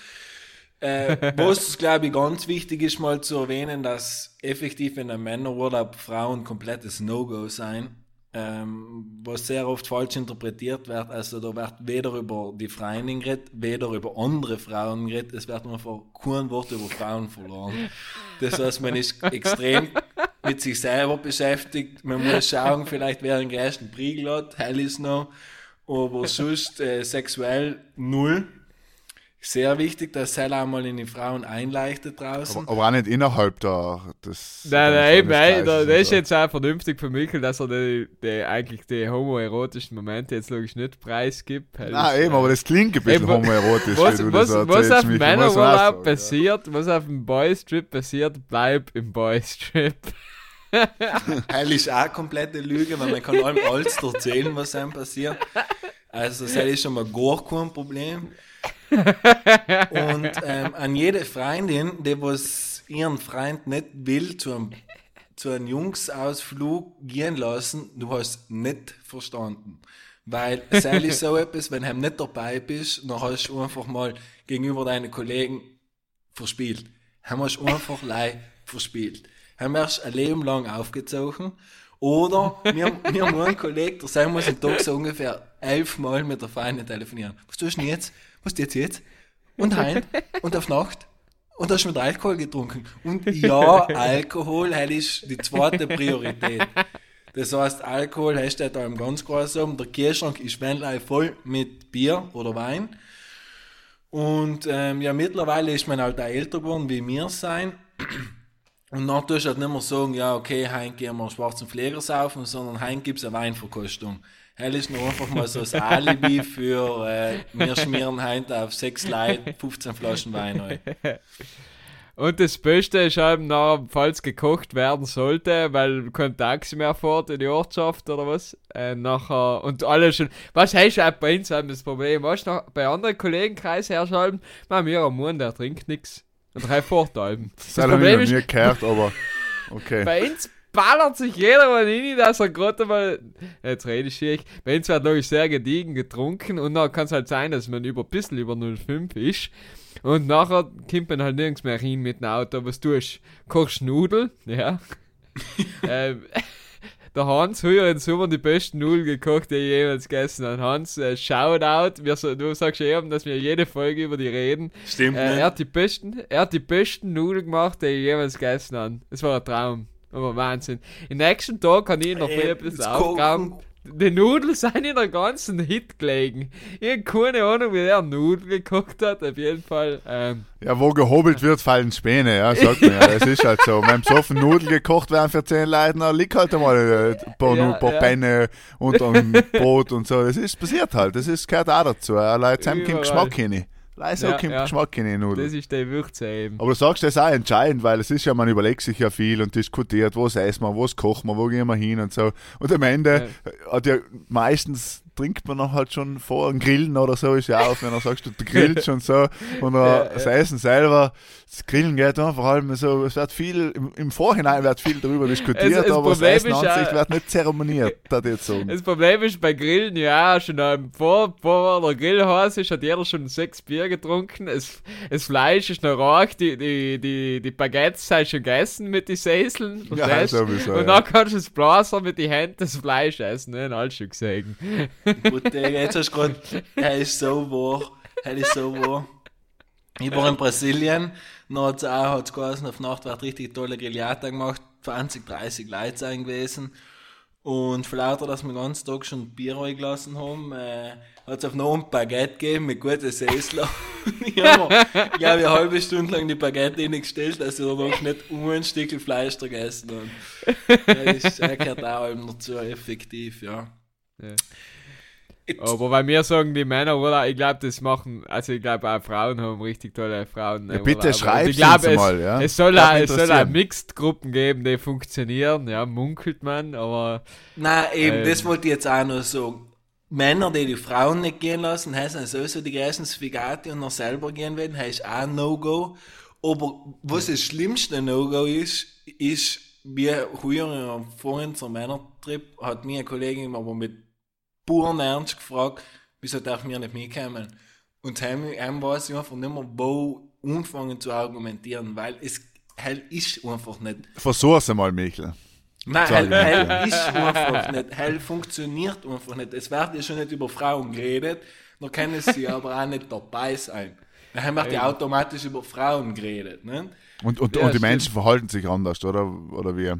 Äh, was, glaube ich, ganz wichtig ist, mal zu erwähnen, dass effektiv in einem Männerurlaub Frauen komplettes No-Go sein. Ähm, was sehr oft falsch interpretiert wird. Also da wird weder über die Freundin geredet, weder über andere Frauen geredet, es wird einfach kein Wort über Frauen verloren. Das heißt, man ist extrem mit sich selber beschäftigt. Man muss schauen, vielleicht wer den ersten Priegel hat, hell ist noch. Aber sonst äh, sexuell null. Sehr wichtig, dass Sell auch mal in die Frauen einleichtet draußen. Aber, aber auch nicht innerhalb da. Das, Nein, nein, eben, da, und das ist jetzt auch vernünftig von Mikkel, dass er die, die, eigentlich die homoerotischen Momente jetzt logisch nicht preisgibt. Das Nein, eben, aber das klingt ein bisschen wa- homoerotisch. was, wie du was, das was auf dem Michael, Männerurlaub passiert, was auf dem Boys Trip passiert, bleib im Boys Trip. *laughs* Hell ist auch komplette Lüge, weil man kann allem alles erzählen, was einem passiert. Also das ist schon mal gar kein Problem. Und ähm, an jede Freundin, die was ihren Freund nicht will, zu einem, zu einem Jungsausflug gehen lassen, du hast nicht verstanden. Weil es ist so *laughs* etwas, wenn du nicht dabei bist, dann hast du einfach mal gegenüber deinen Kollegen verspielt. Haben hast du einfach *laughs* lei verspielt. Haben wirst ein Leben lang aufgezogen. Oder wir, haben- wir haben einen Kollegen, der sein muss am Tag so ungefähr elfmal mit der Freundin telefonieren. Was tust du denn jetzt? Was tust du jetzt? Und heim? Und auf Nacht? Und hast mit Alkohol getrunken? Und ja, Alkohol hell ist die zweite Priorität. Das heißt, Alkohol hast du da im ganz großen. Der Kühlschrank ist wenn voll mit Bier oder Wein. Und ähm, ja, mittlerweile ist man halt auch älter geworden, wie wir sein. Und dann tust du halt nicht mehr sagen, ja, okay, heim gehen wir schwarzen Pfleger saufen, sondern heim gibt's eine Weinverkostung. Hell ist nur einfach mal so das Alibi für, äh, wir schmieren heute auf sechs Leute 15 Flaschen Wein ein. Und das Beste ist eben noch, falls gekocht werden sollte, weil kein Taxi mehr fährt in die Ortschaft oder was, äh, nachher, und alle schon, was heißt auch bei uns haben das Problem, was noch bei anderen Kollegenkreisen herschalten, man, wir am Morgen, der trinkt nix. Und drei Vortalben. Das Das habe ich Problem noch ist, nie gehört, aber okay. *laughs* bei uns ballert sich jeder mal rein, dass er gerade mal, jetzt rede ich schwierig, bei uns wird logisch sehr gediegen getrunken und dann kann es halt sein, dass man über ein bisschen über 0,5 ist und nachher kommt man halt nirgends mehr hin mit dem Auto, was tust kochst Nudeln, ja. *laughs* ähm, der Hans, früher in Sommer die besten Nudeln gekocht, die ich jemals gegessen habe. Hans, äh, Shoutout, wir, so- du sagst ja eben, dass wir jede Folge über die reden. Stimmt, Äh, ne? er, hat die besten, er hat die besten Nudeln gemacht, die ich jemals gegessen habe. Das war ein Traum. Aber Wahnsinn. Am nächsten Tag kann ich noch ein bisschen das aufgaben. Die Nudeln sind in der ganzen Hit gelegen. Ich hab keine Ahnung, wie der Nudeln gekocht hat. Auf jeden Fall. Ähm, Ja, wo gehobelt wird, fallen Späne, ja, sagt man ja. Das ist halt so. Wenn so viel Nudeln gekocht werden für 10 Leute, dann liegt halt einmal äh, ein paar, Ja, paar ja. Penne unter dem *laughs* Brot und so. Das ist passiert halt. Das ist, gehört auch dazu. Leute, kommt Überall. Geschmack rein. Leise Ja, kommt ja. Geschmack in die Nudeln. das ist die Würze eben. Aber du sagst, das ist auch entscheidend, weil es ist ja, man überlegt sich ja viel und diskutiert, was essen wir, was kochen wir, wo gehen wir hin und so. Und am Ende hat ja meistens trinkt man noch halt schon vor dem Grillen oder so, ist ja auch, wenn du sagst, du grillst und so. Und *laughs* Ja, das ja. Essen selber, das Grillen geht dann vor allem so, es wird viel, im, im Vorhinein wird viel darüber diskutiert, das aber das Problem Essen an ist sich ja- wird nicht zeremoniert, *laughs* das jetzt sagen. Das Problem ist bei Grillen, ja, schon ähm, vor, vor der Grill heiß ist, hat jeder schon sechs Bier getrunken. Es, das Fleisch ist noch rauch, die, die, die, die Baguettes sind schon gegessen mit den Säseln. Ja, verstehst? sowieso, Und ja. dann kannst du das Blaser mit den Händen das Fleisch essen, ne? Alles schon gesehen. Gut, Digga, jetzt hast du gerade, er ist so wahr, er ist so wahr. Ich war in Brasilien, hat es auch, hat's geheißen, auf Nacht wird richtig tolle Grillata gemacht, 20, 30 Leute sein gewesen. Und lauter, dass wir den ganzen Tag schon Bier reingelassen haben, äh, hat es auf noch ein Baguette gegeben mit guten Säsler. Und *laughs* ich habe glaube, eine halbe Stunde lang die Baguette reingestellt, dass ich danach nicht um ein Stück Fleisch gegessen habe. Das ist, gehört auch eben dazu, effektiv, ja. Ja. Aber bei mir sagen die Männer, oder? Ich glaube, das machen, also ich glaube auch Frauen haben richtig tolle Frauen. Ja, bitte schreib's ich glaube, uns es, mal, ja. es soll auch, mich es soll auch interessieren. Mixed-Gruppen geben, die funktionieren, ja, munkelt man, aber Nein, eben, Ähm. das wollte ich jetzt auch noch sagen. Männer, die die Frauen nicht gehen lassen, heißen sowieso die größten Sfigati und noch selber gehen wollen, heißt auch No-Go. Aber was das schlimmste No-Go ist, ist, wie früher vorhin zum Männertrip, hat mir eine Kollegin aber mit puren Ernst gefragt, wieso darf mir nicht mitkommen? Und heim weiß ich einfach nicht mehr, wo anfangen zu argumentieren, weil es hell ist einfach nicht. Versuch's einmal, Michel. Nein, hell, hell ist einfach nicht. Hell funktioniert einfach nicht. Es wird ja schon nicht über Frauen geredet, dann können sie aber auch nicht dabei sein. Wir haben ja automatisch über Frauen geredet. Ne? Und, und, Ja, und die stimmt. Menschen verhalten sich anders, oder? Oder wie?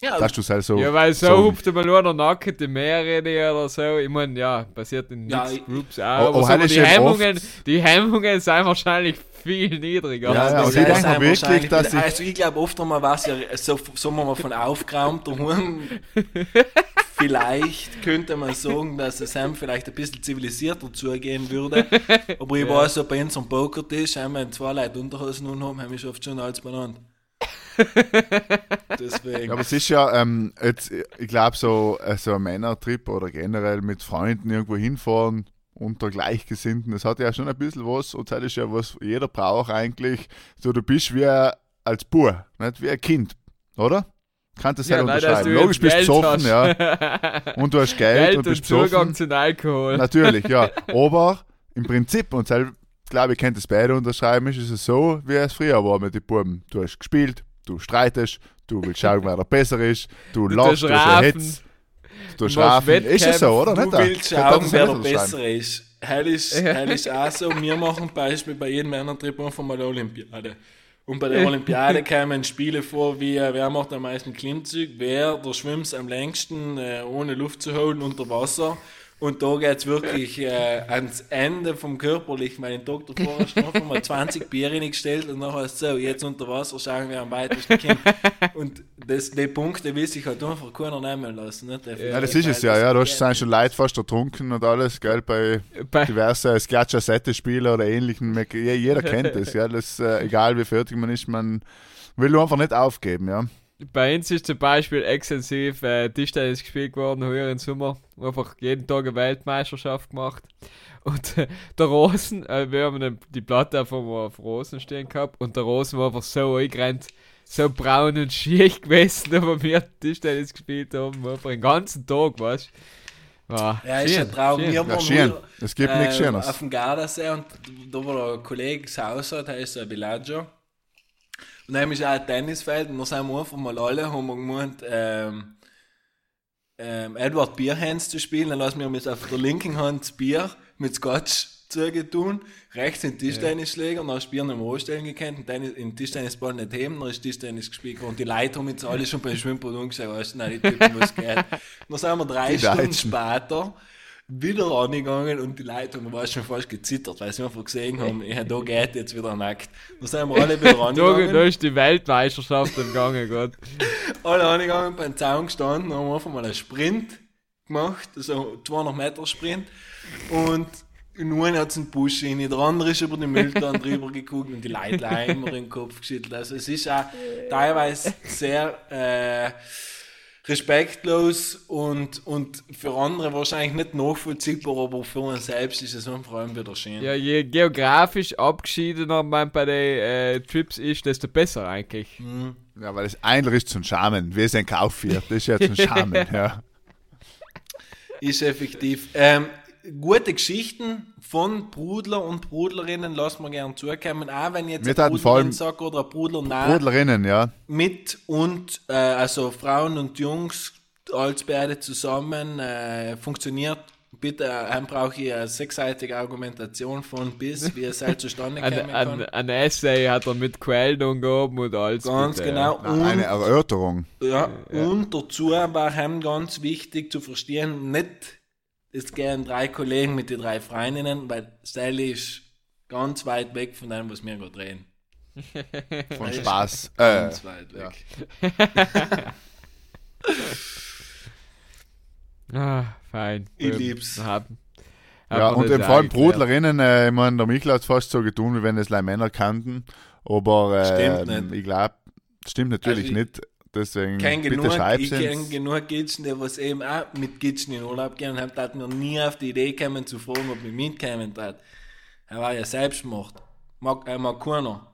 Ja, Dass du es halt so. Ja, weil so so- hupft mal nur der Nacken die Meere oder so. Ich meine, ja, passiert in Ja, Mixed Groups auch. Aber- Aber, aber so, die, Hemmungen, die Hemmungen sind wahrscheinlich viel niedriger. Ja, ja, das aber ich denke wirklich, dass ich- Also ich glaube oft einmal war es ja so, wir mal, von aufgeräumter Hund. *laughs* vielleicht könnte man sagen, dass es einem vielleicht ein bisschen zivilisierter zugehen würde. Aber ich weiß, so bei unserem Pokertisch haben wir zwei Leute Unterhosen und haben, haben wir oft schon alles benannt. Deswegen. Ja, aber es ist ja, ähm, jetzt, ich glaube, so, äh, so ein Männertrip oder generell mit Freunden irgendwo hinfahren unter Gleichgesinnten, das hat ja schon ein bisschen was und das ist ja was jeder braucht eigentlich. So, du bist wie ein- als Bub, nicht wie ein Kind, oder? Kannst das ja, nein, dass unterscheiden. du Logisch bist du Geld besoffen, hast. ja. Und du hast Geld, Geld und und bist Zugang besoffen. zum Alkohol. Natürlich, ja. *laughs* Aber im Prinzip, und selbst, glaube ich, könnt es beide unterschreiben, ist es so, wie es früher war mit den Buben. Du hast gespielt, du streitest, du willst schauen, wer der besser ist, du lachst, du erhitzt, du strafen. Ist es so, oder? Du Nicht? willst schauen, wer der? Bessere ist. Hell ist, hell ist auch so. Wir machen Beispiel bei jedem Männertrip einfach mal eine Olympiade. Und bei der Olympiade kamen Spiele vor, wie äh, wer macht am meisten Klimmzüge, wer der schwimmt am längsten, äh, ohne Luft zu holen, unter Wasser. Und da geht es wirklich äh, ans Ende vom Körperlichen, Tag davor hast du einfach mal 20 Bier reingestellt und nachher so, jetzt unter Wasser schauen wir am weitesten kommen. Und das, die Punkte will sich halt einfach keiner nehmen lassen. Nicht? Ja, das ist es ja, ja. Du hast sind schon Leute fast ertrunken und alles, gell, bei Bei, diverse Sketch-Asette-Spielen oder ähnlichen. Jeder kennt das, ja. Das, äh, egal wie fertig man ist, man will einfach nicht aufgeben, ja. Bei uns ist zum Beispiel extensiv äh, Tischtennis gespielt worden, heuer im Sommer. Einfach jeden Tag eine Weltmeisterschaft gemacht. Und äh, der Rosen, äh, wir haben eine, die Platte auf, dem- auf Rosen stehen gehabt und der Rosen war einfach so eingerannt, so braun und schier *laughs* gewesen, aber wir Tischtennis gespielt haben, einfach den ganzen Tag, weißt du. Wow, Ja, ist ein Traum. schön. Wir Ja, waren schön. Es gibt nichts äh, Schöneres. Auf dem Gardasee und da war ein Kollege das Haus hat, heißt der Dann ist auch ein Tennisfeld und da sind wir einfach mal alle, haben wir gemeint, ähm, ähm, Edward Bierhands zu spielen. Dann lassen wir uns auf der linken Hand das Bier mit Scotch zugetun, rechts den Tischtennisschläger, und dann du Bier nicht mehr anstellen gekannt, und dann in den Tischtennisball nicht heben, dann ist Tischtennis gespielt. Und die Leute haben jetzt alle schon beim Schwimmbad umgeschaut, weißt du, nein, die Typen, was geht. Dann sind wir drei Die Stunden Deutschen. später wieder angegangen und die haben war schon fast gezittert, weil sie einfach gesehen haben, ja, da geht jetzt wieder nackt. Dann sind wir alle wieder *laughs* Da, angegangen. da ist die Weltmeisterschaft entgangen, Gott. *laughs* alle angegangen, beim Zaun gestanden, haben einfach mal einen Sprint gemacht, also 200 Meter Sprint. Und in einem hat es einen Busch rein, der andere ist über die Mülltonne *laughs* drüber geguckt und die Leute immer den Kopf geschüttelt. Also es ist auch teilweise sehr äh, respektlos und, und für andere wahrscheinlich nicht nachvollziehbar, aber für uns selbst ist es vor allem wieder schön. Ja, je geografisch abgeschiedener man bei den äh, Trips ist, desto besser eigentlich. Ja, weil es eigentlich ist zum Schamen. Wir sind Kaufvier, das ist ja zum *laughs* Schamen, ja. Ist effektiv. Ähm, gute Geschichten von Brudler und Brudlerinnen lassen wir gerne zukommen. Auch wenn jetzt Wir ein Brudlerin sagt oder ein Brudler nein, Brudlerinnen, ja. mit und äh, also Frauen und Jungs als beide zusammen äh, funktioniert. Bitte, äh, brauche ich eine sechsseitige Argumentation von bis, wie es halt zustande *laughs* Ein, kommen ein, kann. ein Essay hat er mit Quellen umgehoben und alles. Ganz bitte, genau. Na, Eine Und Erörterung. Ja, und dazu war ihm ganz wichtig zu verstehen, nicht, es gehen drei Kollegen mit den drei Freundinnen, weil Sally ist ganz weit weg von dem, was wir gerade reden. *laughs* Von. Spaß. Äh, Ganz weit weg. Ja. *laughs* Ah, fein. Ich lieb's. Haben. ja, und vor allem. Brudlerinnen, äh, ich meine, der Michael hat es fast so getan, wie wenn es leider Männer kannten. Aber äh, Stimmt nicht. ich glaube, stimmt natürlich Also ich- nicht. Deswegen Kein bitte genug, schreib's ich kenne genug Gitschen, die was eben auch mit Gitschen in Urlaub gehen haben taten mir nie auf die Idee kommen zu fragen, ob ich mitkommen tat. Er war ja selbst gemacht. Mag, er mag keiner.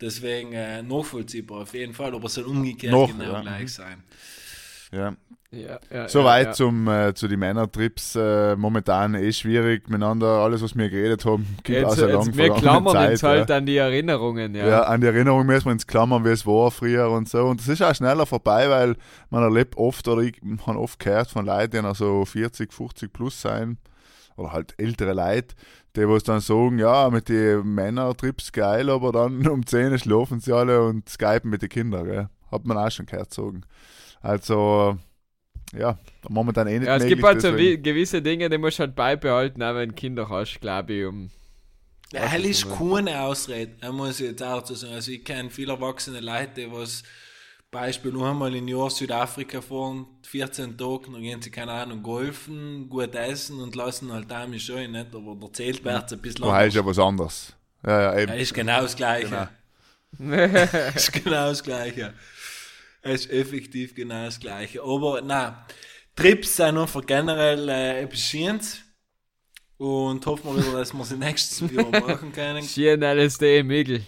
Deswegen äh, nachvollziehbar auf jeden Fall, aber es soll umgekehrt Noch, genau ja. gleich sein. Ja. Ja, ja, Soweit ja, zum, äh, zu den Männertrips. Äh, momentan eh schwierig miteinander. Alles, was wir geredet haben, gibt Jetzt, also lang jetzt, wir klammern Zeit. uns halt an die Erinnerungen, ja. Ja. an die Erinnerung müssen wir ins Klammern, wie es war früher und so. Und das ist auch schneller vorbei, weil man erlebt oft, oder ich habe oft gehört von Leuten, die noch so 40, 50 plus sein. oder halt ältere Leute, die was dann sagen, ja, mit den Männertrips geil, aber dann *laughs* um 10 Uhr schlafen sie alle und skypen mit den Kindern, gell? Hat man auch schon gehört sagen. Also, ja, momentan eh nicht Ja, es möglich, gibt halt so deswegen- wie, gewisse Dinge, die musst du halt beibehalten, auch wenn Kinder hast, glaube ich, um. Ja, hell ist keine Ausrede, er muss jetzt auch zu sagen. Also ich kenne viele erwachsene Leute, die was Beispiel nur einmal im Jahr Südafrika fahren, 14 Tage, dann gehen sie, keine Ahnung, golfen, gut essen und lassen halt damit schon nicht, aber erzählt wird es ein bisschen Da ist ja was anderes. Ja, ja, eben. Ja, ist genau das Gleiche. Genau. *laughs* ist genau das Gleiche. Es ist effektiv genau das Gleiche. Aber nein, Trips sind einfach generell äh, etwas Schönes. Und hoffen wir wieder, dass wir sie nächstes Jahr *laughs* machen können. Schien LSD im Igel.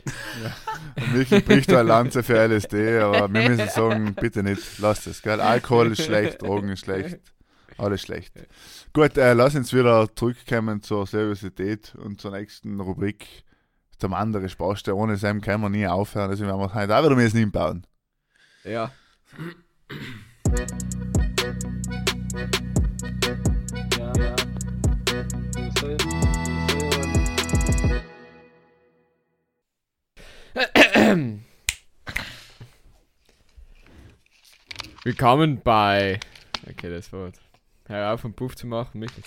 Und Michael bricht da eine Lanze für LSD, aber wir müssen sagen, bitte nicht, lasst es, gell? Alkohol ist schlecht, Drogen ist schlecht, alles schlecht. Gut, äh, lass uns wieder zurückkommen zur Seriosität und zur nächsten Rubrik, zum anderen Spaß. Ohne Sam können wir nie aufhören, deswegen werden wir heute auch wieder müssen hinbauen. Ja. Willkommen bei. Okay, das Wort. Hör auf, einen Puff zu machen, Michael.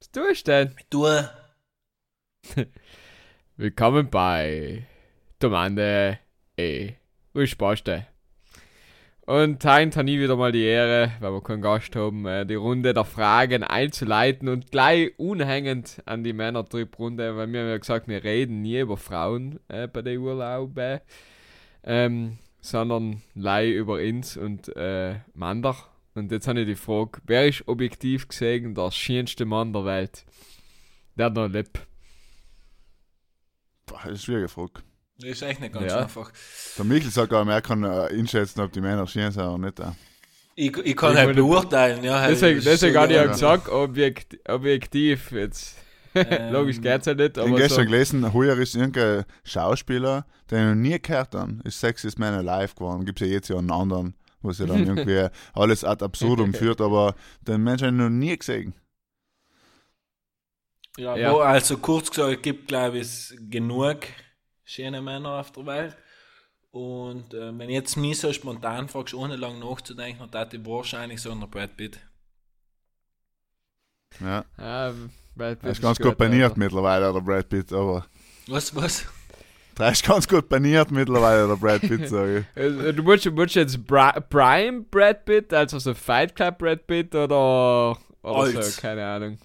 Was tust du denn? Du, *laughs* Willkommen bei Domande E. Spaß dir? Und heute habe ich wieder mal die Ehre, weil wir keinen Gast haben, äh, die Runde der Fragen einzuleiten und gleich unhängend an die Männertrip-Runde, weil wir haben ja gesagt, wir reden nie über Frauen äh, bei den Urlauben, ähm, sondern lei über uns und äh, Männer. Und jetzt habe ich die Frage, wer ist objektiv gesehen der schönste Mann der Welt? Der noch lebt. Das ist eine schwierige Frage. Das ist echt nicht ganz Ja. einfach. Der Michael sagt auch, er kann äh, einschätzen, ob die Männer schön sind oder nicht. Ich, ich kann Ich halt beurteilen, ja. halt, Deswegen, das ist deswegen habe ich ja gesagt, objekt, objektiv jetzt. Ähm, *laughs* Logisch geht's ja nicht, Ich habe gestern so, gelesen, heuer ist irgendein Schauspieler, den ich noch nie gehört habe, ist Sexiest Man Alive geworden. Gibt es ja jetzt ja einen anderen, wo sie dann *laughs* irgendwie alles ad absurdum *laughs* führt, aber den Menschen habe ich noch nie gesehen. Ja, Ja. wo, also kurz gesagt, es gibt, glaube ich, genug schöne Männer auf der Welt. Und äh, wenn jetzt mich so spontan fragst, ohne lang nachzudenken, dann würde ich wahrscheinlich sagen, der Brad Pitt. Ja. ja, weil Er ist ganz gut paniert mittlerweile, der Brad Pitt, aber Was, was? der ist ganz gut paniert mittlerweile, der Brad Pitt, sage ich. Äh, *laughs* Du musst, du musst jetzt Bra Prime Brad Pitt, also so Fight Club Brad Pitt oder, oder Alt. so, keine Ahnung.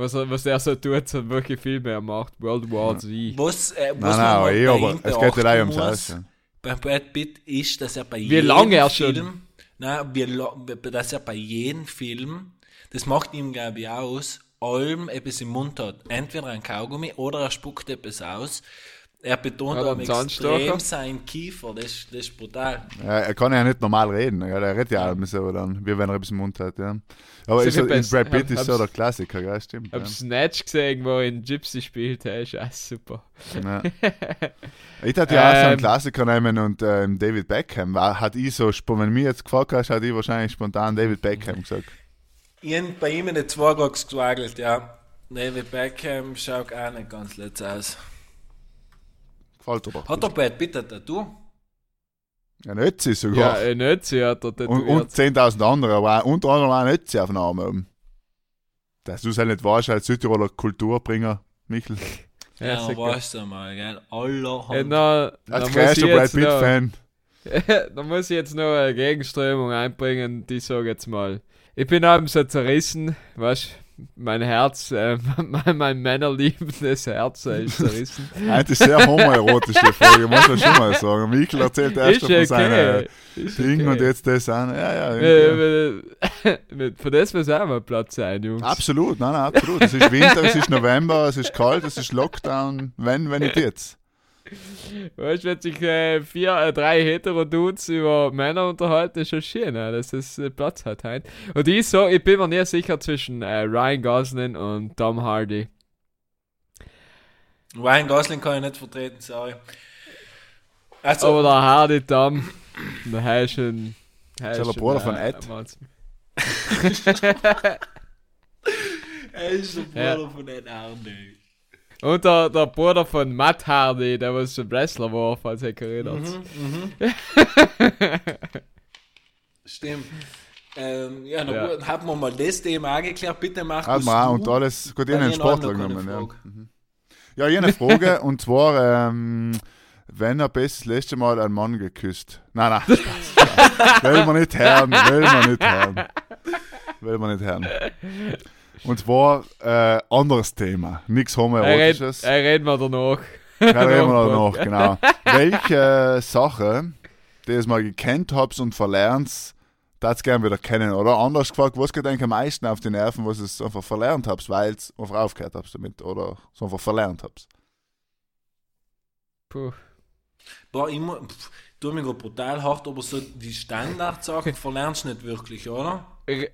Was, er- was er so tut, so welche Filme er macht, World War Z. Was, äh, Nein, was nein, aber man aber ihm es geht ja auch ums muss, Bei Brad Pitt ist, dass er bei Wie jedem lange er schon? Film, nein, wie, dass er bei jedem Film, das macht ihm, glaube ich, aus, allem etwas im Mund hat. Entweder ein Kaugummi oder er spuckt etwas aus. Er betont Oder am extrem seinen Kiefer, das, das ist brutal. Ja, er kann ja nicht normal reden, ja, der redet ja auch so dann, wie wenn er etwas im Mund hat, ja. Aber ist so, in Brad Pitt ist so der Klassiker, ja, stimmt. Hab Snatch gesehen, wo er in Gypsy spielt, der ist auch super. Ja. *laughs* Ich hatte ja auch so einen Ähm. Klassiker nehmen und ähm, David Beckham. War, hat ich so, wenn du mich jetzt gefragt hast, hätte ich wahrscheinlich spontan David Beckham gesagt. Ich hab bei ihm in den Zweigags gewackelt, ja. David Beckham schaut auch nicht ganz letzt aus. Gefällt dir doch. Hat der Brad Pitt ein Tattoo? Ein Ötzi Ja, sogar. ein Ötzi hat er und tätowiert. und 10.000 andere, aber unter anderem auch ein Ötzi auf dem Arm oben. Dass du es halt nicht weißt, als Südtiroler Kulturbringer, Michel. *laughs* Ja, Ja, sicher. weißt du mal, gell? Aller Ja, na, Als größter Brad Pitt-Fan. *laughs* da muss ich jetzt noch eine Gegenströmung einbringen, die sage jetzt mal. Ich bin abends so zerrissen, weißt mein Herz, äh, *laughs* mein, mein männerliebendes Herz äh, ist zerrissen. *laughs* Das ist sehr homoerotisch, die Folge, muss man schon mal sagen. Michel erzählt erst ist von seinen okay. Dingen okay. und jetzt das an. Ja, ja. irgendwie. Äh, *laughs* äh, Für das muss auch mal Platz sein, Jungs. Absolut, nein, nein, absolut. Es ist Winter, es ist November, es ist kalt, es ist Lockdown. Wenn, wenn nicht jetzt. Weißt du, wenn sich äh, vier, äh, drei Hetero-Dudes über Männer unterhalten, ist schon schön, äh, dass es äh, Platz hat. Hein? Und ich so, ich bin mir nicht sicher zwischen äh, Ryan Gosling und Tom Hardy. Ryan Gosling kann ich nicht vertreten, sorry. Also, Aber der Hardy Tom, der heißt schon. Ist ja der Bruder von Ed. *laughs* er ist der Bruder Ja. von den Hardy. Und der, der Bruder von Matt Hardy, der was schon Wrestler war, falls ihr erinnert. Mhm. *laughs* Stimmt. Ähm, ja, na Ja. haben wir mal das Thema angeklärt. Bitte mach Hat das man auch du, und alles, gut, ich habe Sportler genommen. Ja. Frage. ja, ich habe eine Frage *laughs* und zwar, ähm, wenn er bis das letzte Mal einen Mann geküsst. Nein, nein, will man nicht hören, will man nicht hören. Will man nicht hören. *laughs* Und zwar, äh, anderes Thema, nichts Er redet, Homoerotisches. er redet mir danach. Ja, reden wir *laughs* Nach noch, dem genau. *laughs* Welche Sache, die ihr mal gekannt habt und verlernt, das gerne wieder kennen? Oder anders gefragt, was geht eigentlich am meisten auf die Nerven, was ihr einfach verlernt habt, weil ihr einfach aufgehört habt damit oder so einfach verlernt habt? Puh. Boah, immer, pff, tu mich grad brutal hart, aber so die Standardsachen verlernst du nicht wirklich, oder?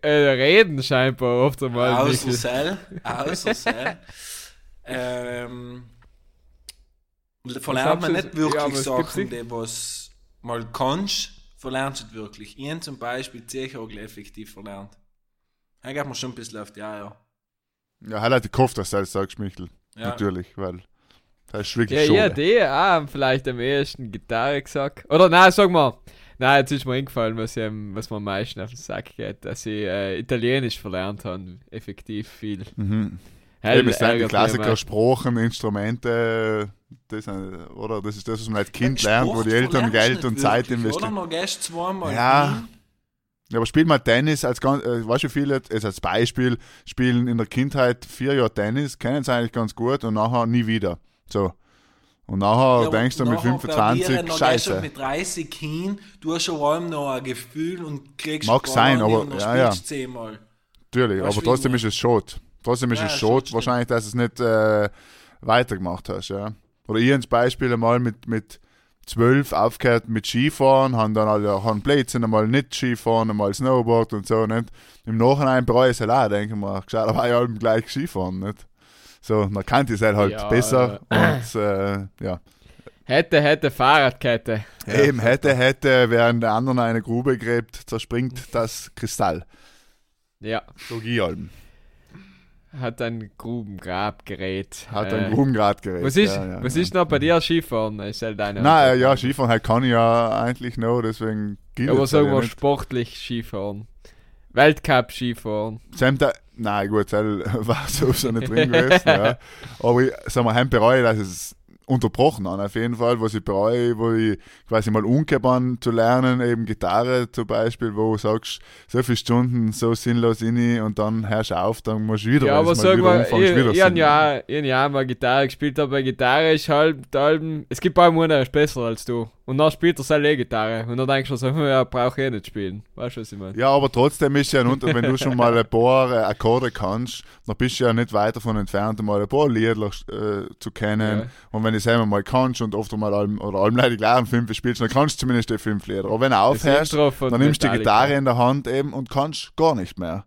Äh, reden scheinbar oft einmal. Außer. Sell. Außer Sell. *laughs* ähm, verlernt man nicht? Ja, wirklich aber es gibt Sachen, die was mal kannst, verlernst du nicht wirklich. Ich zum Beispiel Zehhagel effektiv verlernt. Da geht mir schon ein bisschen auf die Eier. Ja, halt die gehofft, dass du das sagst, Michel. Ja. Natürlich, weil das ist wirklich Ja, ja, schade. die auch vielleicht am ehesten Gitarre gesagt. Oder nein, sag mal. Nein, jetzt ist mir eingefallen, was, ich, am- was mir am meisten auf den Sack geht, dass ich äh, Italienisch verlernt habe. Effektiv viel. Mhm. Hell, Eben, es sind die Klassiker, immer. Sprachen, Instrumente, das, sind- oder? Das ist das, was man als Kind Ja, lernt, wo die Eltern Geld und Zeit investieren. Oder noch gehst zweimal. Ja. Ja, aber spielt mal Tennis als ganz, äh, weißt du, viele, jetzt als Beispiel, spielen in der Kindheit vier Jahre Tennis, kennen es eigentlich ganz gut und nachher nie wieder. So. Und nachher Ja, denkst du mit nachher 25, verlieren, dann gehst du scheiße. mit 30 hin, du hast schon allem noch ein Gefühl und kriegst Mag sein, aber- ja, ja. zehnmal. Natürlich, aber trotzdem ich ist es Schot. Trotzdem ist Ja, es Schot, wahrscheinlich, dass du es nicht äh, weitergemacht hast. Ja. Oder ich ins Beispiel einmal mit, mit 12 aufgehört mit Skifahren, haben dann alle haben Blödsinn, einmal nicht Skifahren, einmal Snowboard und so. Nicht? Im Nachhinein bereue ich es halt auch, denke ich mir, gescheit, aber ja gleich Skifahren. Nicht? So, dann kannte ich es halt, halt Ja, besser und äh, ja. Hätte, hätte Fahrradkette. Eben, hätte, hätte, während der anderen eine Grube gräbt, zerspringt das Kristall. Ja, So Gialm. hat ein Grubengrabgerät. Hat Äh, ein Grubengrad-Gerät. Was ist, ja, ja, was ja. ist noch bei dir Skifahren? Ist halt deine Nein, Antwort. ja, Skifahren halt kann ich ja eigentlich noch, deswegen gilt Aber es sagen wir sportlich Skifahren. Weltcup Skifahren. Sam, da, nein, gut, das war sowieso nicht drin gewesen, ja. *laughs* Aber ich sag mal, heim bereue, dass es unterbrochen habe, auf jeden Fall, was ich bereue, wo ich quasi mal umgeben zu lernen, eben Gitarre zum Beispiel, wo du sagst, so viele Stunden so sinnlos in und dann hörst du auf, dann musst du wieder, Ja, aber sag wieder mal, ich, ich, hab singen. ja, ich hab ja mal Gitarre gespielt, aber Gitarre ist halt, halt es gibt paar Monate ist besser als du. Und dann spielt er seine E-Gitarre. Und dann denkst du so, hm, *laughs* ja, brauch ich eh nicht spielen. Weißt du, was ich meine? Ja, aber trotzdem ist ja ein Unter wenn du schon mal ein paar äh, Akkorde kannst, dann bist du ja nicht weit davon entfernt, mal ein paar Lieder äh, zu kennen. Ja. Und wenn du es einmal mal kannst und oft mal allem, oder allem die gleichen fünf spielst, dann kannst du zumindest die fünf Lieder. Aber wenn du aufhörst, dann nimmst du die. Gitarre in der Hand eben und kannst gar nicht mehr.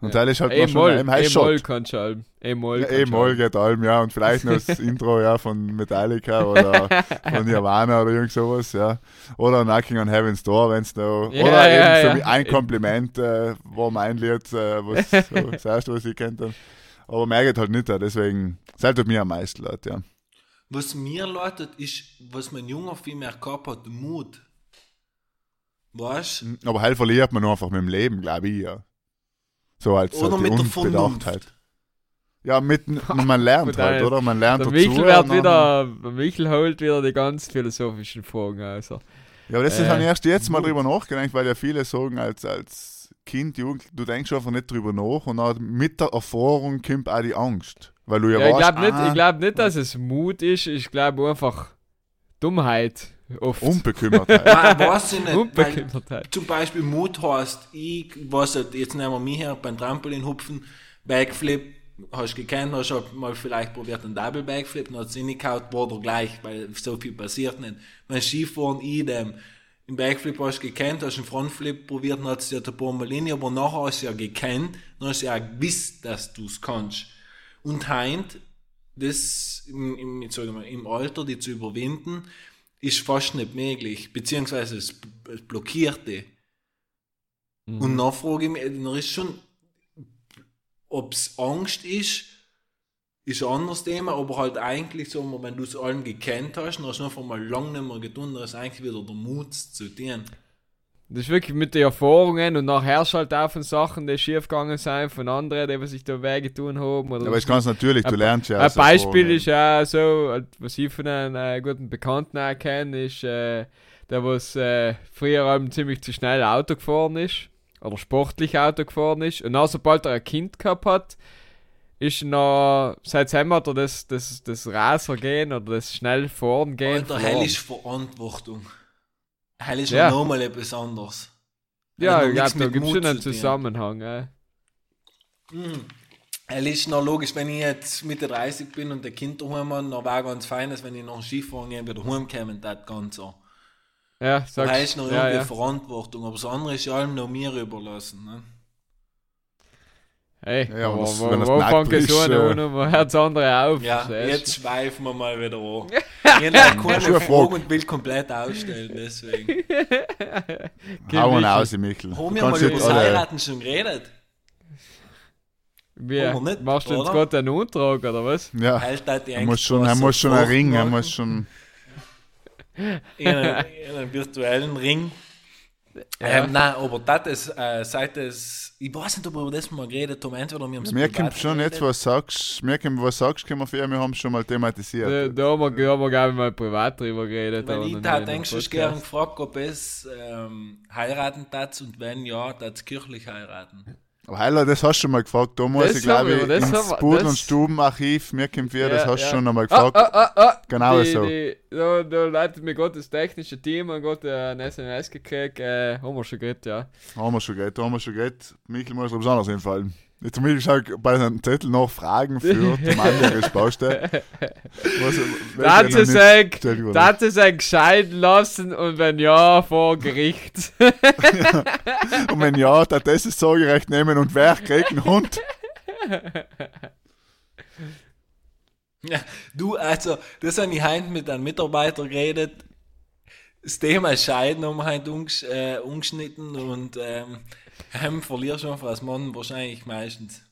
Und Ja. das ist halt noch schon, E-Moll, kannst du halt. E-Moll E-Moll geht allem, ja. Und vielleicht noch das *laughs* Intro ja, von Metallica oder von Nirvana oder irgend sowas, ja. Oder Knocking on Heaven's Door, wenn es noch. Ja, oder ja, eben so ein Kompliment äh, war mein Lied, äh, was *laughs* so, das erste, was ich kennt habe. Aber mehr geht halt nicht, deswegen, das halt mir am meisten leid, ja. Was mir läutet, ist, was mein Junger viel mehr gehabt hat, Mut. Weißt du? Aber halt verliert man nur einfach mit dem Leben, glaube ich, ja. So als Oder so die mit der Unbedachtheit. Ja, mit, *laughs* man lernt halt, äh, oder? Man lernt Der dazu. Michel wird wieder, der Michel holt wieder die ganz philosophischen Fragen also. Ja, aber das ist Äh, dann erst jetzt mal drüber nachgedacht, weil ja viele sagen, als, als Kind, Jugend, du denkst einfach nicht drüber nach und dann mit der Erfahrung kommt auch die Angst. Weil du ja, Ja, ich glaube nicht, ich glaub nicht, dass es Mut ist, ich glaube einfach Dummheit oft. Unbekümmertheit. Man weiß ich nicht. Unbekümmertheit. zum Beispiel Mut heißt, ich weiß nicht, jetzt nehmen wir mich her beim Trampolin hupfen, Backflip, hast gekannt, hast halt mal vielleicht probiert einen Double Backflip, dann hat es reingehauen, war der gleich, weil so viel passiert nicht. Beim Skifahren idem. Im Backflip hast du gekannt, hast einen Frontflip probiert, dann hat es ja ein paar Mal rein, aber nachher hast du ja gekannt, dann hast du ja gewusst, dass du es kannst. Und heint, das im, im, ich mal, im Alter, die zu überwinden, ist fast nicht möglich, beziehungsweise es, blockiert die. Mhm. Und dann frage ich mich, dann ist schon, ob es Angst ist, ist ein anderes Thema, aber halt eigentlich so, wenn du es allen gekannt hast, dann hast du einfach mal lange nicht mehr getan, dann ist eigentlich wieder der Mut zu tun. Das ist wirklich mit den Erfahrungen und nachher halt auch von Sachen, die schief gegangen sind, von anderen, die was sich da wehgetan haben. Oder Aber es ist ganz natürlich, du Ein- lernst ja. Ein Beispiel ist ja so, halt, was ich von einem äh, guten Bekannten auch kenne, ist äh, der, was äh, früher eben ziemlich zu schnell Auto gefahren ist, oder sportlich Auto gefahren ist, und dann, sobald er ein Kind gehabt hat, ist noch, seitdem hat er das, das, das Raser gehen oder das schnell fahren gehen. Alter, verloren. hell ist Verantwortung. Hell ist Ja. ja nochmal etwas anderes. ja, ich glaube, da gibt es schon einen. Zusammenhang. Äh. Mhm. Hell ist noch logisch, wenn ich jetzt Mitte 30 bin und der Kind daheim habe, dann wäre ganz fein, dass wenn ich noch Skifahren gehe, wieder heimkommen, das ganz so. Ja, Da sagst ist noch ja, irgendwie ja. Verantwortung, aber das andere ist ja allem noch mir überlassen. Ne? Hey, Ja, aber wo, wenn das wo fängt ist, an äh, und wo hört das andere auf? Ja, Verstehst jetzt schweifen wir mal wieder an. Ich habe keine eine Frage und will komplett ausstellen, deswegen. Geh, *laughs* Hau ihn Michi. raus, Michel. Haben wir mal über das Heiraten schon geredet? Wie, Aber nicht, machst du jetzt gerade einen Antrag oder was? Ja, Halt halt die er muss schon, er muss schon einen Ring, er muss schon. *laughs* in einen, in einen virtuellen Ring. Ja. Ähm, nein, aber das ist, äh, seit es, ich weiß nicht, ob wir über das mal geredet haben, entweder wir haben es Mir kommt schon jetzt, was sagst, mir kommt, was sagst, können wir für, wir haben es schon mal Da, thematisiert. da haben wir, da haben wir glaube ich, mal privat drüber geredet. Weil ich nicht in eigentlich einem schon gern Podcast. gefragt, ob es ähm, heiraten tat und wenn ja, tat kirchlich heiraten. Heiler, das hast du schon mal gefragt, da muss Das ich glaube wir, das ins wir, das- und Stubenarchiv, mir kommt für, das hast du ja. schon einmal Ah, gefragt. ah, ah, ah. Genau die, so. Die, da, da leitet mir gerade das technische Team und gerade ein SMS gekriegt. Äh, haben wir schon geredet, ja. Haben wir schon geredet, haben wir schon geredet. Michel muss etwas anderes einfallen. Jetzt zum Beispiel schau bei einem Zettel noch Fragen für *laughs* zum anderen *laughs* Das nicht gestellt wurden. das ist ein gescheiden lassen und wenn ja, vor Gericht. *laughs* Und wenn ja, dann das ist Sorgerecht nehmen und wer kriegt einen Hund? Ja, du, also, das habe ich heute mit einem Mitarbeiter geredet. Das Thema Scheiden haben wir heute umgesch äh, umgeschnitten und ähm, heim verlierst du als Mann wahrscheinlich meistens.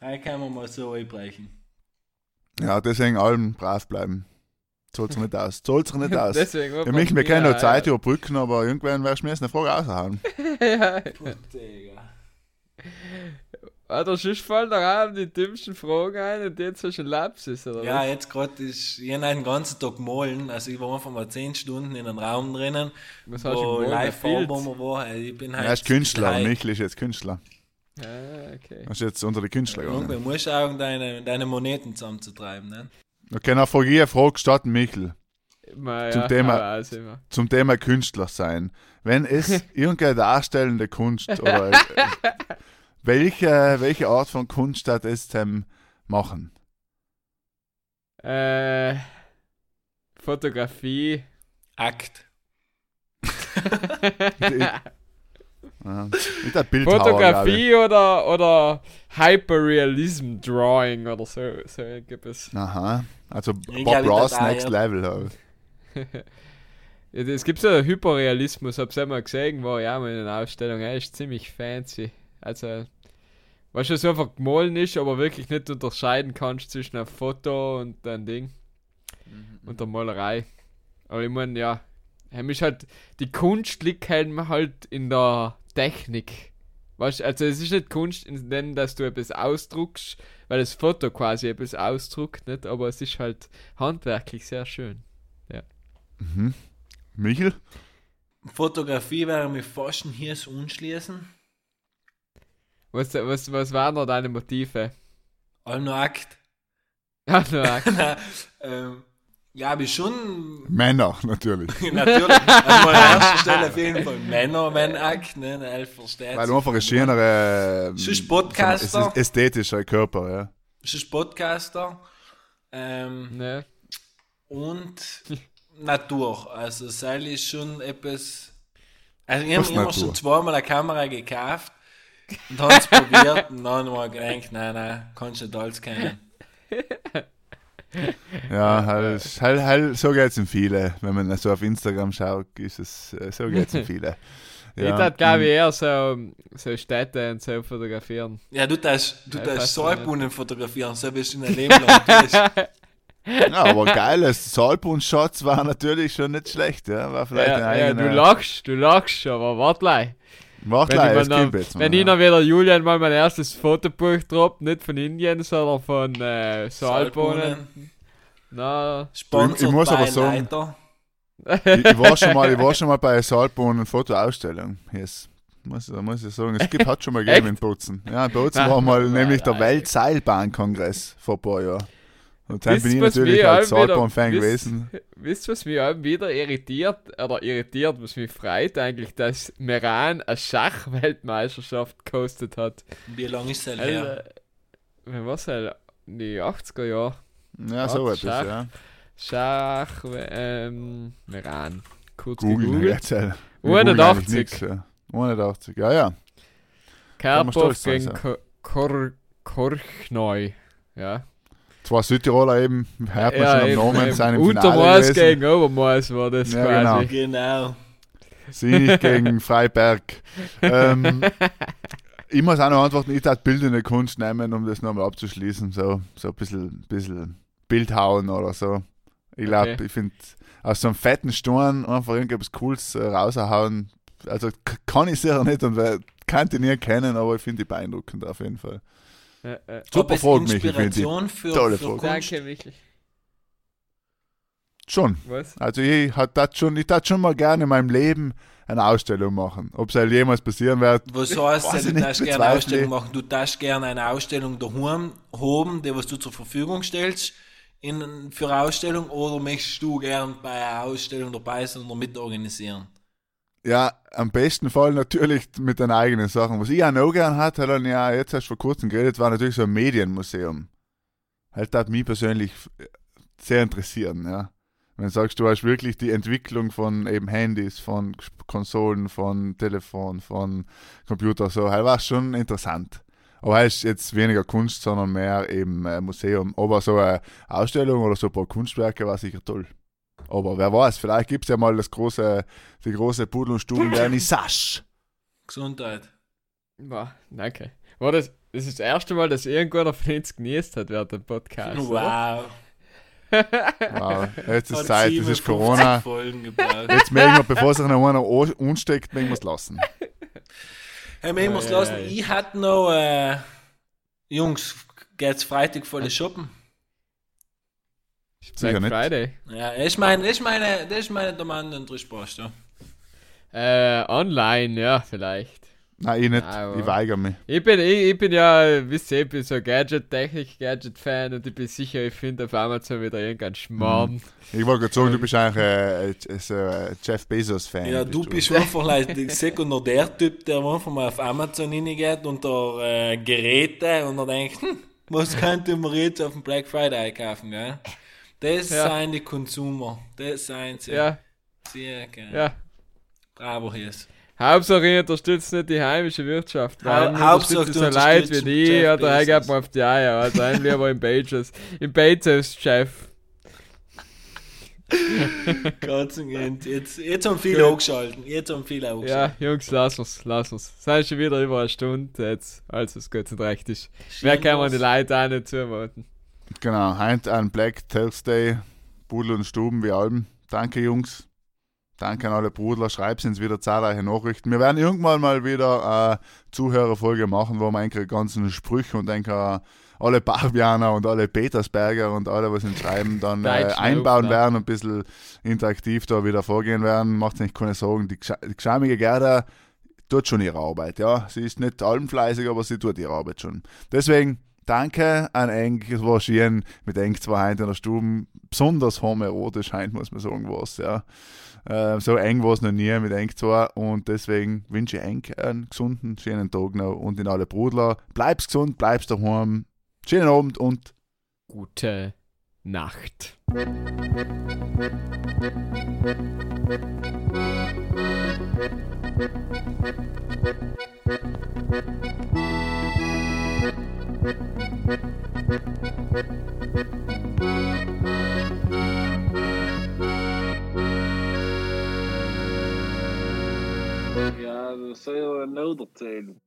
Heute können wir mal so einbrechen. Ja, deswegen allen brav bleiben. Zahlt sich nicht aus. Zahlt sich nicht *laughs* aus. Deswegen Ja, Michel, wir können noch Zeit überbrücken, aber irgendwann wirst du mir jetzt eine Frage raushauen. *laughs* ja. Puh, Da sonst fallen da auch die dümmsten Fragen ein und jetzt hast du einen Lapsus, oder Ja, was? jetzt gerade ist, ich habe den ganzen Tag gemahlen, also ich war einfach mal 10 Stunden in einem Raum drinnen, Was hast du wo gemalt? live Ein Bild? Farbe war. Also Ich bin halt Er ist Künstler, high. Michel ist jetzt Künstler. Ah, okay. Er ist jetzt unter die Künstler gegangen. Irgendwann musst du auch deine, deine Moneten zusammenzutreiben, ne? Okay, dann frage ich eine Frage starten, Michel. Ma, Zum ja, Thema-. Zum Thema Künstler sein. Wenn es *laughs* irgendeine darstellende Kunst oder *laughs* äh, welche, welche Art von Kunst hat es ähm, machen? Äh, Fotografie. Akt. *laughs* Ja, mit glaub Fotografie oder, oder Hyperrealism Drawing oder so. So gibt es. Aha. Also Ich Bob Ross auch, Next *laughs* ja. Level halt. Ja, es gibt so Hyperrealismus, hab's einmal gesehen, war ja mal in einer Ausstellung, er ist ziemlich fancy. Also, was schon so einfach gemahlen ist, aber wirklich nicht unterscheiden kannst zwischen einem Foto und einem Ding und der Malerei. Aber ich meine, ja, ist halt, die Kunst liegt halt halt in der Technik. Weißt, also es ist nicht Kunst in dem, dass du etwas ausdruckst, weil das Foto quasi etwas ausdruckt, nicht? aber es ist halt handwerklich sehr schön. Mhm. Michel? Fotografie wäre mir fast hier so unschließen. Was, was, was waren da deine Motive? Allem nur Akt. Ja, na, Nein, ähm, ja, aber schon Männer, natürlich. *laughs* natürlich. *laughs* Also an erster Stelle auf jeden Fall Männer, wenn Akt, ne? Elf versteht. Weil sich. einfach ein schönere. ähm, Sonst Podcaster. Es ist ästhetischer Körper, ja. Es ist Podcaster. Ähm, ne? und *laughs* Natur. Also Seil ist schon etwas. Also ich habe immer schon zweimal eine Kamera gekauft und habe es probiert und dann mal gedacht, nein, nein, kannst du nicht alles kennen. Ja, halt, halt, halt, so geht's in viele. Wenn man so auf Instagram schaut, ist es, äh, so geht's in viele. *laughs* Ich Ja, dachte, glaube ich, eher so, so Städte und so fotografieren. Ja, du darfst, du Ja, darfst. Saalbrunnen fotografieren, so bist du in dein Leben lang. *laughs* Ja, aber geiles Salbund-Shots war natürlich schon nicht schlecht, ja. War vielleicht Ja, ja, du lachst, du lachst, aber warte gleich. Wenn, ich, gleich, noch, gibt jetzt mal, wenn ja. ich noch wieder Julian mal mein erstes Fotobuch droppt, nicht von Indien, sondern von äh, Saalbohnen. Na, Sponsored Ich muss by aber sagen- ich, ich, war schon mal, ich war schon mal bei eine Fotoausstellung. Yes. Muss, da muss ich sagen, es gibt, hat schon mal gegeben in Bozen. Ja, in Bozen Nein. war mal nämlich der. Weltseilbahnkongress vor ein paar Jahren. Und dann Wisst bin ich was natürlich als wisst- gewesen. wisst ihr, was mich auch wieder irritiert, oder irritiert, was mich freut eigentlich, dass Meran eine Schachweltmeisterschaft gekostet hat. Wie lange ist das her? Alter, Wann war's halt? Die 80er Jahre. Ja, so etwas, ja. Schach, ähm, Meran. Kurz Google gegoogelt. jetzt. eigentlich 81. nix, ja. 81, ja, sein, gegen Korchneu. Ja. Zwei Südtiroler eben, hört man schon am Namen, eben. sind im Untermaß Finale gewesen. gegen Obermaß war das Ja, quasi. Genau. Sinich *laughs* gegen Freiberg. ähm, ich muss auch noch antworten, ich darf bildende Kunst nehmen, um das nochmal abzuschließen. So, so ein bisschen, bisschen Bild hauen oder so. Ich glaube, Okay. ich finde, aus so einem fetten Sturm einfach irgendwas Cooles äh, raushauen. Also kann ich sicher nicht und kann ich nie kennen, aber ich finde die beeindruckend auf jeden Fall. Äh, äh. Super Frage, Michi. Inspiration für, Tolle für. Danke, Michel. Schon. Was? Also ich hat das schon, ich tat schon mal gerne in meinem Leben eine Ausstellung machen. Ob es halt jemals passieren wird, Was heißt, denn, du nicht, darfst gerne eine. Ausstellung machen? Du darfst gerne eine Ausstellung daheim haben, die was du zur Verfügung stellst in, für eine Ausstellung, oder möchtest du gern bei einer Ausstellung dabei sein oder mitorganisieren? Ja, am besten Fall natürlich mit den eigenen Sachen. Was ich auch noch gern hatte, hat ja jetzt erst vor kurzem geredet, war natürlich so ein Medienmuseum. Halt hat mich persönlich äh, sehr interessieren, ja. Wenn du sagst, du hast wirklich die Entwicklung von eben Handys, von Konsolen, von Telefon, von Computer, so, halt war schon interessant. Aber halt ist jetzt weniger Kunst, sondern mehr eben äh, Museum. Aber so eine Ausstellung oder so ein paar Kunstwerke war sicher toll. Aber wer weiß, vielleicht gibt es ja mal das große, die große Pudel- und Stubenvernissage. Gesundheit. Boah, danke. War das, das ist das erste Mal, dass irgendwer von uns genießt hat während dem Podcast. oder? Wow. Wow. Jetzt ist Hat Zeit, es ist 57 Corona. Jetzt mögen wir, bevor sich noch einer an- ansteckt, mögen wir es lassen. Hey, wir muss Ei, lassen. Ich hatte noch, äh, Jungs, geht's Freitag voll shoppen? Sicher Black nicht. Friday. Ja, das ist meine, ist meine, das ist meine Domande und ja. Äh, online, ja, vielleicht. Nein, ich nicht. Aber- ich weigere mich. Ich bin, ich, ich bin ja, wisst ihr, ich bin so Gadget-Technik, Gadget-Fan und ich bin sicher, ich finde auf Amazon wieder irgendein Schmarrn. Ich wollte gerade sagen, du bist eigentlich äh, äh, so ein Jeff Bezos-Fan. Ja, du bist einfach like, der Sekundär-Typ, der einfach mal auf Amazon hingeht unter äh, Geräte und dann denkt, hm, was könnte man jetzt auf dem Black Friday einkaufen, gell? Das Ja. sind die Consumer. Das sind sie. Ja, Sehr geil. ja. Bravo, hier ist. Hauptsache, ich unterstütze nicht die heimische Wirtschaft. Weil ich Hauptsache, so Leute wie unterstützt die, oder er geht mir auf die Eier, also ein *laughs* lieber im Bezos. Im Bezos-Chef. Gott sei Dank. Jetzt, jetzt haben viele angeschalten. Jetzt haben viele angeschalten. Ja, Jungs, lass uns, lass uns. Es sind schon wieder über eine Stunde jetzt, also es geht nicht recht ist. Wer kann man die Leute auch nicht zumuten? Genau, heute ein Black Thursday, Pudel und Stuben wie Alben. Danke, Jungs. Danke an alle Brudler. Schreibt uns wieder zahlreiche Nachrichten. Wir werden irgendwann mal wieder eine Zuhörerfolge machen, wo wir eigentlich ganzen Sprüche und denke alle Barbianer und alle Petersberger und alle, was uns schreiben, dann äh, einbauen Lauf, werden und ein bisschen interaktiv da wieder vorgehen werden. Macht sich keine Sorgen. Die, die geschämige Gerda tut schon ihre Arbeit. Ja, sie ist nicht allenfleißig, aber sie tut ihre Arbeit schon. Deswegen danke an Eng. Es war schön mit Eng zwei heute in der Stube. Besonders homoerotisch heint, muss man sagen, was. Ja. Äh, so eng war es noch nie mit Eng zwei. Und deswegen wünsche ich Eng einen gesunden, schönen Tag noch und in alle Brudler. Bleibst gesund, bleibst daheim. Schönen Abend und Gute Nacht. Ja, das soll ja nicht erzählen.